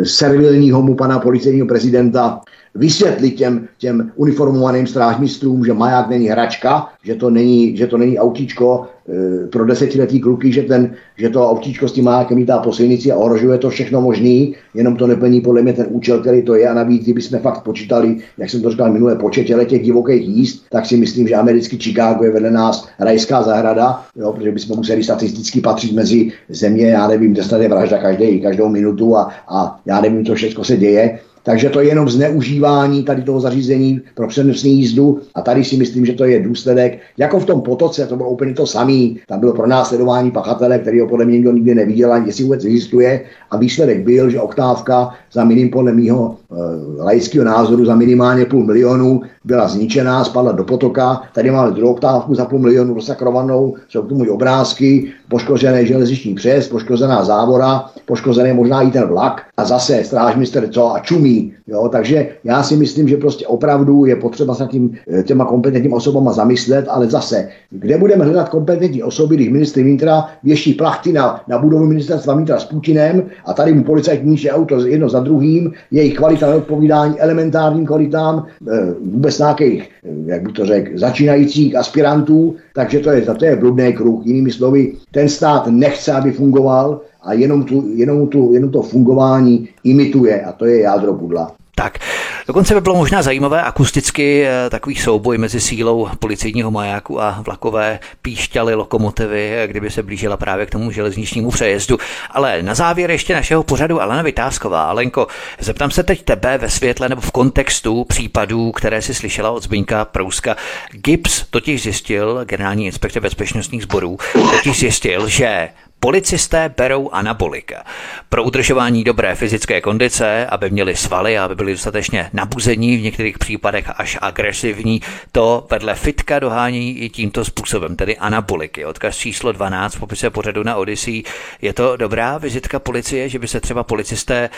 e, servilního mu pana policejního prezidenta vysvětlit těm, těm uniformovaným strážmistrům, že maják není hračka, že to není, že to není autíčko e, pro desetiletý kluky, že, ten, že to autíčko s tím majákem lítá po silnici a ohrožuje to všechno možný, jenom to neplní podle mě ten účel, který to je. A navíc, kdyby jsme fakt počítali, jak jsem to říkal minulé počet těch divokých jíst, tak si myslím, že americký Chicago je vedle nás rajská zahrada, jo, protože bychom museli statisticky patřit mezi země, já nevím, kde je vražda každý, každou minutu a, a já nevím, co všechno se děje, takže to je jenom zneužívání tady toho zařízení pro přenosní jízdu a tady si myslím, že to je důsledek, jako v tom potoce, to bylo úplně to samý. Tam bylo pro následování pachatele, který ho podle mě nikdo nikdy neviděl, ani jestli vůbec existuje. A výsledek byl, že oktávka za minim podle mého e, laického názoru za minimálně půl milionu byla zničená, spadla do potoka. Tady máme druhou oktávku za půl milionu rozakrovanou, jsou k tomu obrázky, poškozený železniční přes, poškozená závora, poškozený možná i ten vlak a zase strážmistr co a čumí. Jo? Takže já si myslím, že prostě opravdu je potřeba se tím eh, těma kompetentním osobama zamyslet, ale zase, kde budeme hledat kompetentní osoby, když ministr vnitra věší plachty na, na budovu ministerstva vnitra s Putinem a tady mu policajt níže auto jedno za druhým, jejich kvalita neodpovídání elementárním kvalitám, eh, vůbec nějakých, eh, jak bych to řekl, začínajících aspirantů, takže to je, to je bludný kruh. Jinými slovy, ten stát nechce, aby fungoval a jenom, tu, jenom, tu, jenom to fungování imituje a to je jádro pudla. Tak, dokonce by bylo možná zajímavé akusticky eh, takový souboj mezi sílou policejního majáku a vlakové píšťaly lokomotivy, eh, kdyby se blížila právě k tomu železničnímu přejezdu. Ale na závěr ještě našeho pořadu Alena Vytázková. Alenko, zeptám se teď tebe ve světle nebo v kontextu případů, které si slyšela od Zbyňka Prouska. Gibbs totiž zjistil, generální inspektor bezpečnostních sborů, totiž zjistil, že Policisté berou anabolika. Pro udržování dobré fyzické kondice, aby měli svaly a aby byli dostatečně nabuzení, v některých případech až agresivní, to vedle fitka dohání i tímto způsobem, tedy anaboliky. Odkaz číslo 12 v popise pořadu na Odyssey. Je to dobrá vizitka policie, že by se třeba policisté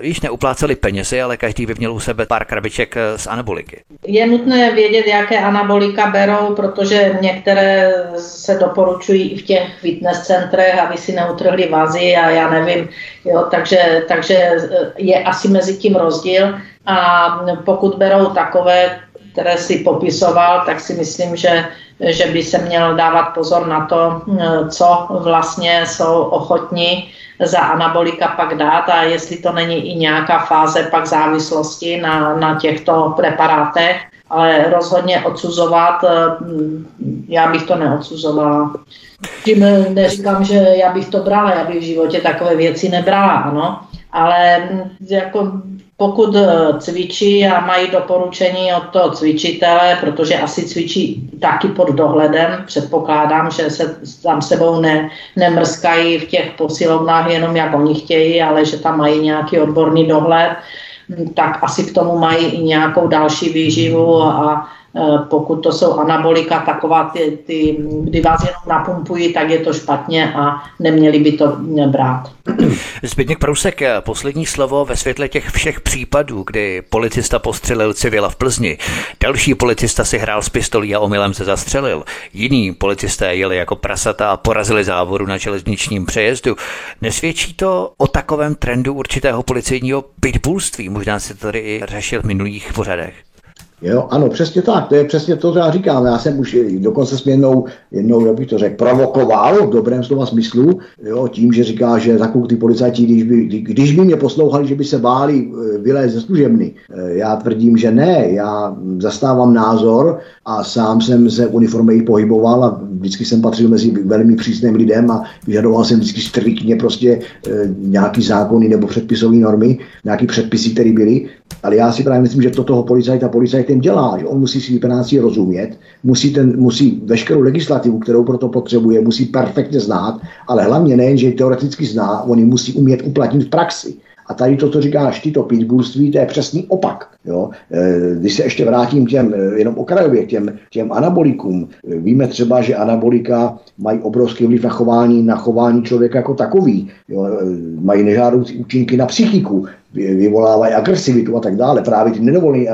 již eh, neupláceli penězi, ale každý by měl u sebe pár krabiček z eh, anaboliky. Je nutné vědět, jaké anabolika berou, protože některé se doporučují i v těch fitness centrech aby si neutrhli vazy a já nevím, jo, takže, takže je asi mezi tím rozdíl a pokud berou takové, které si popisoval, tak si myslím, že, že by se měl dávat pozor na to, co vlastně jsou ochotní za anabolika pak dát a jestli to není i nějaká fáze pak závislosti na, na těchto preparátech ale rozhodně odsuzovat, já bych to neodsuzovala. Tím neříkám, že já bych to brala, já bych v životě takové věci nebrala, ano, ale jako pokud eh, cvičí a mají doporučení od toho cvičitele, protože asi cvičí taky pod dohledem, předpokládám, že se tam sebou ne, nemrskají v těch posilovnách jenom jak oni chtějí, ale že tam mají nějaký odborný dohled, tak asi k tomu mají i nějakou další výživu a pokud to jsou anabolika, taková ty, ty, kdy vás jenom napumpují, tak je to špatně a neměli by to brát. Zbigněk Prousek, poslední slovo ve světle těch všech případů, kdy policista postřelil civila v Plzni, další policista si hrál s pistolí a omylem se zastřelil, jiní policisté jeli jako prasata a porazili závoru na železničním přejezdu. Nesvědčí to o takovém trendu určitého policejního pitbullství? Možná se to tady i řešil v minulých pořadech. Jo, ano, přesně tak, to je přesně to, co já říkám. Já jsem už dokonce jsem jednou, jednou jak bych to řekl, provokoval v dobrém slova smyslu, jo, tím, že říká, že takový ty policajti, když by, když by mě poslouchali, že by se báli eh, vylézt ze služebny. Eh, já tvrdím, že ne, já zastávám názor a sám jsem se v pohyboval a vždycky jsem patřil mezi velmi přísným lidem a vyžadoval jsem vždycky striktně prostě nějaký zákony nebo předpisové normy, nějaký předpisy, které byly. Ale já si právě myslím, že to toho policajta policajtem dělá, že on musí si práci rozumět, musí, ten, musí veškerou legislativu, kterou proto potřebuje, musí perfektně znát, ale hlavně nejen, že ji teoreticky zná, on ji musí umět uplatnit v praxi. A tady to, co říkáš ty, to pitbullství, to je přesný opak. Jo? E, když se ještě vrátím k těm, e, jenom okrajově, k těm, těm anabolikům, e, víme třeba, že anabolika mají obrovský vliv na chování, na chování člověka jako takový. Jo? Mají nežádoucí účinky na psychiku, vyvolávají agresivitu a tak dále. Právě ty nedovolí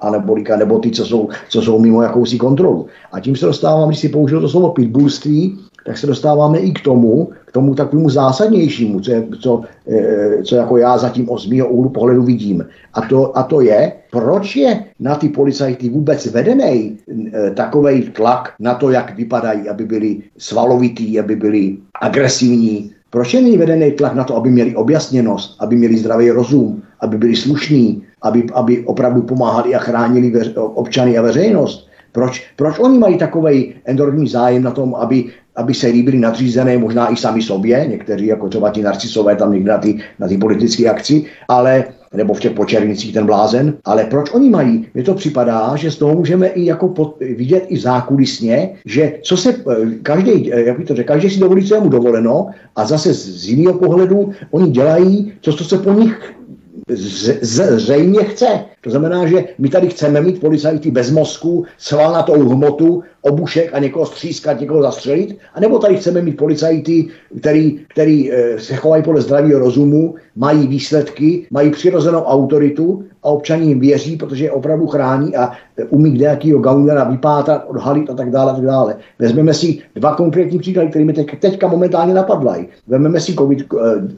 anabolika nebo ty, co jsou, co jsou mimo jakousi kontrolu. A tím se dostávám, když si použil to slovo pitbullství, tak se dostáváme i k tomu, k tomu takovému zásadnějšímu, co, je, co, e, co jako já zatím o mého úhlu pohledu vidím. A to, a to je, proč je na ty policajty vůbec vedený e, takový tlak na to, jak vypadají, aby byli svalovitý, aby byli agresivní. Proč je není vedený tlak na to, aby měli objasněnost, aby měli zdravý rozum, aby byli slušní, aby, aby opravdu pomáhali a chránili veř, občany a veřejnost? Proč, proč oni mají takový enormní zájem na tom, aby aby se líbili nadřízené, možná i sami sobě, někteří jako třeba ti narcisové tam někde na ty, na ty politické akci, ale nebo v těch počernicích ten blázen, ale proč oni mají? Mně to připadá, že z toho můžeme i jako pod, vidět i zákulisně, že co se každý, jak by to řekl, každý si dovolí, co je mu dovoleno a zase z, z jiného pohledu oni dělají to, co se po nich zřejmě chce. To znamená, že my tady chceme mít policajty bez mozku, svalnatou hmotu, obušek a někoho střískat, někoho zastřelit, anebo tady chceme mít policajty, který, který eh, se chovají podle zdravého rozumu, mají výsledky, mají přirozenou autoritu a občaní jim věří, protože je opravdu chrání a eh, umí kde jakýho gaunera vypátrat, odhalit a tak dále. A tak dále. Vezmeme si dva konkrétní příklady, které mi teď, teďka momentálně napadlají. Vezmeme si COVID, eh,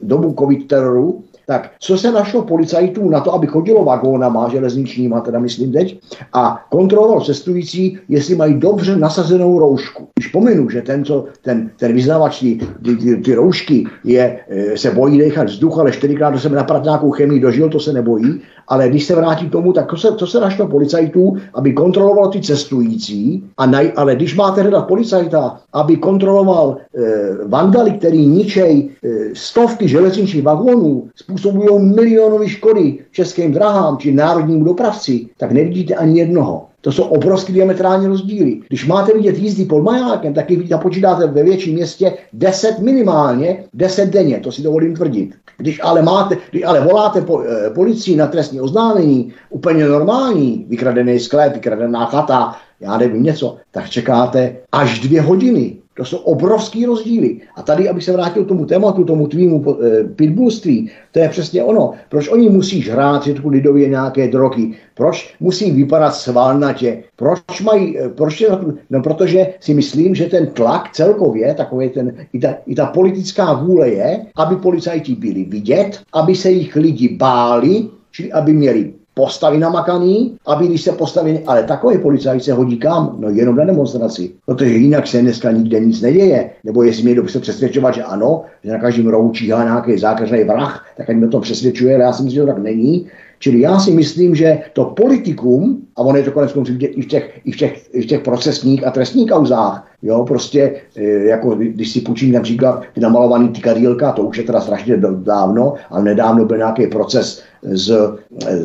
dobu covid teroru, tak co se našlo policajtů na to, aby chodilo vagónama železničníma, teda myslím teď, a kontroloval cestující, jestli mají dobře nasazenou roušku. Když pominu, že ten, co, ten, ten vyznavač ty, ty, ty, ty roušky je, e, se bojí dechat vzduch, ale čtyřikrát do sebe naprat nějakou chemii dožil, to se nebojí, ale když se vrátí k tomu, tak to se, to se našlo policajtů, aby kontroloval ty cestující, a naj, ale když máte hledat policajta, aby kontroloval e, vandaly, který ničej e, stovky železničních vagónů, způsobují milionové škody českým drahám či národním dopravci, tak nevidíte ani jednoho. To jsou obrovské diametrální rozdíly. Když máte vidět jízdy pod majákem, tak jich počítáte ve větším městě 10 minimálně, 10 denně, to si dovolím tvrdit. Když ale, máte, když ale voláte po, e, policii na trestní oznámení, úplně normální, vykradený sklep, vykradená chata, já nevím něco, tak čekáte až dvě hodiny. To jsou obrovský rozdíly. A tady, abych se vrátil k tomu tématu, tomu tvýmu e, pitbullství, to je přesně ono. Proč oni musí žrát řeknu lidově nějaké drogy? Proč musí vypadat svalnatě? Proč mají, e, proč je, no protože si myslím, že ten tlak celkově, takový ten, i ta, i ta politická vůle je, aby policajti byli vidět, aby se jich lidi báli, čili aby měli postavy namakaný, aby když se postaví, ale takový policajt se hodí kam? No jenom na demonstraci, protože jinak se dneska nikde nic neděje. Nebo jestli mě dobře přesvědčovat, že ano, že na každém rohu číhá nějaký zákažný vrah, tak ať mě to přesvědčuje, ale já si myslím, že to tak není. Čili já si myslím, že to politikum, a ono je to konec konců i v těch, i v těch, i v těch procesních a trestních kauzách, Jo, prostě, e, jako když si půjčím například ty namalovaný tykadílka, to už je teda strašně dávno, ale nedávno byl nějaký proces s,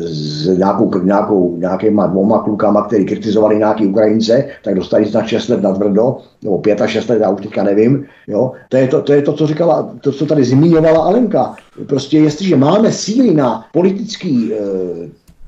s nějakou, nějakou, nějakýma dvoma klukama, který kritizovali nějaký Ukrajince, tak dostali na 6 let na tvrdo, nebo 5 a 6 let, já už teďka nevím. Jo. To, je to, to je to, co říkala, to, co tady zmiňovala Alenka. Prostě jestliže máme síly na politický e,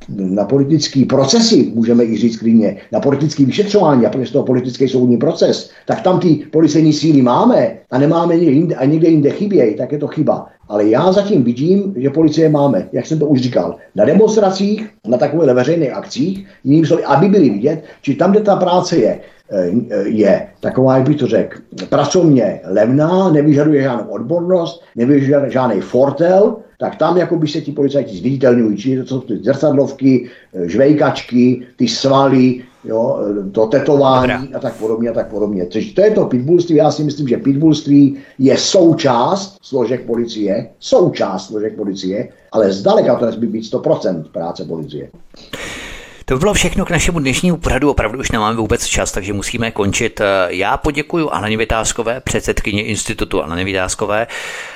na politické procesy, můžeme i říct klidně, na politické vyšetřování a protože to politický soudní proces, tak tam ty policejní síly máme a nemáme někde jinde, a někde jinde chybějí, tak je to chyba. Ale já zatím vidím, že policie máme, jak jsem to už říkal, na demonstracích, na takových veřejných akcích, jiným slovy, aby byli vidět, či tam, kde ta práce je, eh, je taková, jak bych to řekl, pracovně levná, nevyžaduje žádnou odbornost, nevyžaduje žádný fortel, tak tam jako by se ti policajti zviditelňují, čili to jsou ty zrcadlovky, eh, žvejkačky, ty svaly, jo, eh, to tetování Dobra. a tak podobně a tak podobně. Což to je to pitbullství, já si myslím, že pitbullství je součást složek policie, součást složek policie, ale zdaleka to nesmí být 100% práce policie. To by bylo všechno k našemu dnešnímu pořadu. Opravdu už nemáme vůbec čas, takže musíme končit. Já poděkuji Aleně Vytázkové, předsedkyni institutu Aleny Vytázkové.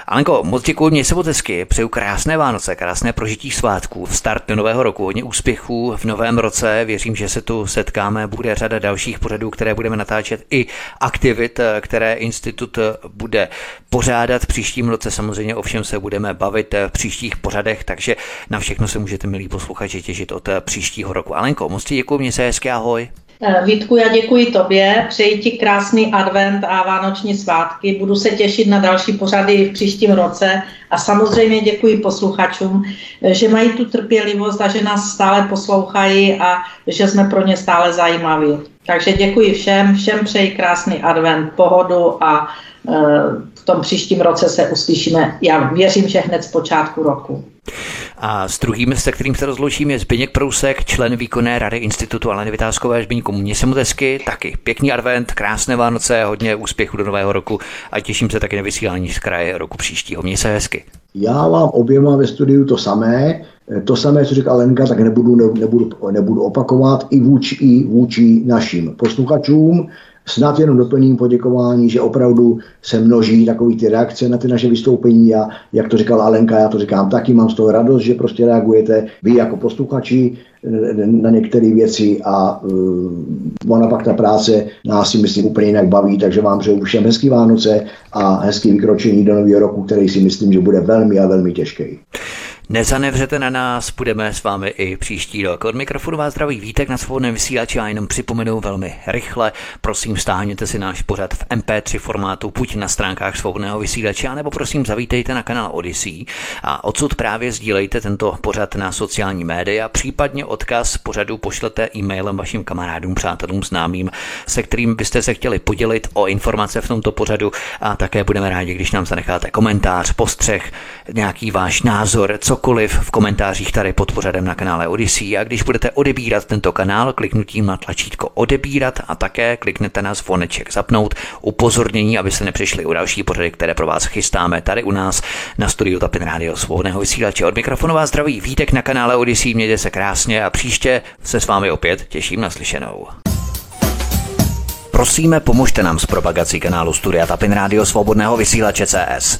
Alenko, moc děkuji, mě se moc hezky, přeju krásné Vánoce, krásné prožití svátků, v start nového roku, hodně úspěchů v novém roce. Věřím, že se tu setkáme, bude řada dalších pořadů, které budeme natáčet i aktivit, které institut bude pořádat v příštím roce. Samozřejmě ovšem se budeme bavit v příštích pořadech, takže na všechno se můžete, milí posluchači, těšit od příštího roku. Alenko, moc ti děkuji, mě se hezky, ahoj. Eh, Vítku, já děkuji tobě, přeji ti krásný advent a vánoční svátky, budu se těšit na další pořady v příštím roce a samozřejmě děkuji posluchačům, eh, že mají tu trpělivost a že nás stále poslouchají a že jsme pro ně stále zajímaví. Takže děkuji všem, všem přeji krásný advent, pohodu a eh, v tom příštím roce se uslyšíme, já věřím, že hned z počátku roku. A s druhým, se kterým se rozloučím, je Zbyněk Prousek, člen výkonné rady Institutu Aleny Vytázkové. Zbyňku, mě se moc hezky, taky pěkný advent, krásné Vánoce, hodně úspěchu do nového roku a těším se taky na vysílání z kraje roku příštího. Mě se hezky. Já vám oběma ve studiu to samé. To samé, co říká Lenka, tak nebudu, nebudu, nebudu opakovat i vůči, i vůči našim posluchačům. Snad jenom doplním poděkování, že opravdu se množí takové ty reakce na ty naše vystoupení a jak to říkala Alenka, já to říkám taky, mám z toho radost, že prostě reagujete vy jako posluchači na některé věci a uh, ona pak ta práce nás si myslím úplně jinak baví, takže vám přeju všem hezký Vánoce a hezký vykročení do nového roku, který si myslím, že bude velmi a velmi těžký. Nezanevřete na nás, budeme s vámi i příští rok. Od mikrofonu vás zdraví Vítek na svobodném vysílači a jenom připomenu velmi rychle. Prosím, stáhněte si náš pořad v MP3 formátu, buď na stránkách svobodného vysílače, nebo prosím zavítejte na kanál Odyssey a odsud právě sdílejte tento pořad na sociální média, případně odkaz pořadu pošlete e-mailem vašim kamarádům, přátelům, známým, se kterým byste se chtěli podělit o informace v tomto pořadu a také budeme rádi, když nám zanecháte komentář, postřeh, nějaký váš názor, co cokoliv v komentářích tady pod pořadem na kanále Odyssey a když budete odebírat tento kanál kliknutím na tlačítko odebírat a také kliknete na zvoneček zapnout upozornění, aby se nepřišli u další pořady, které pro vás chystáme tady u nás na studiu Tapin Radio svobodného vysílače. Od mikrofonu vás zdraví Vítek na kanále Odyssey, mějte se krásně a příště se s vámi opět těším na slyšenou. Prosíme, pomožte nám s propagací kanálu Studia Tapin Radio Svobodného vysílače CS.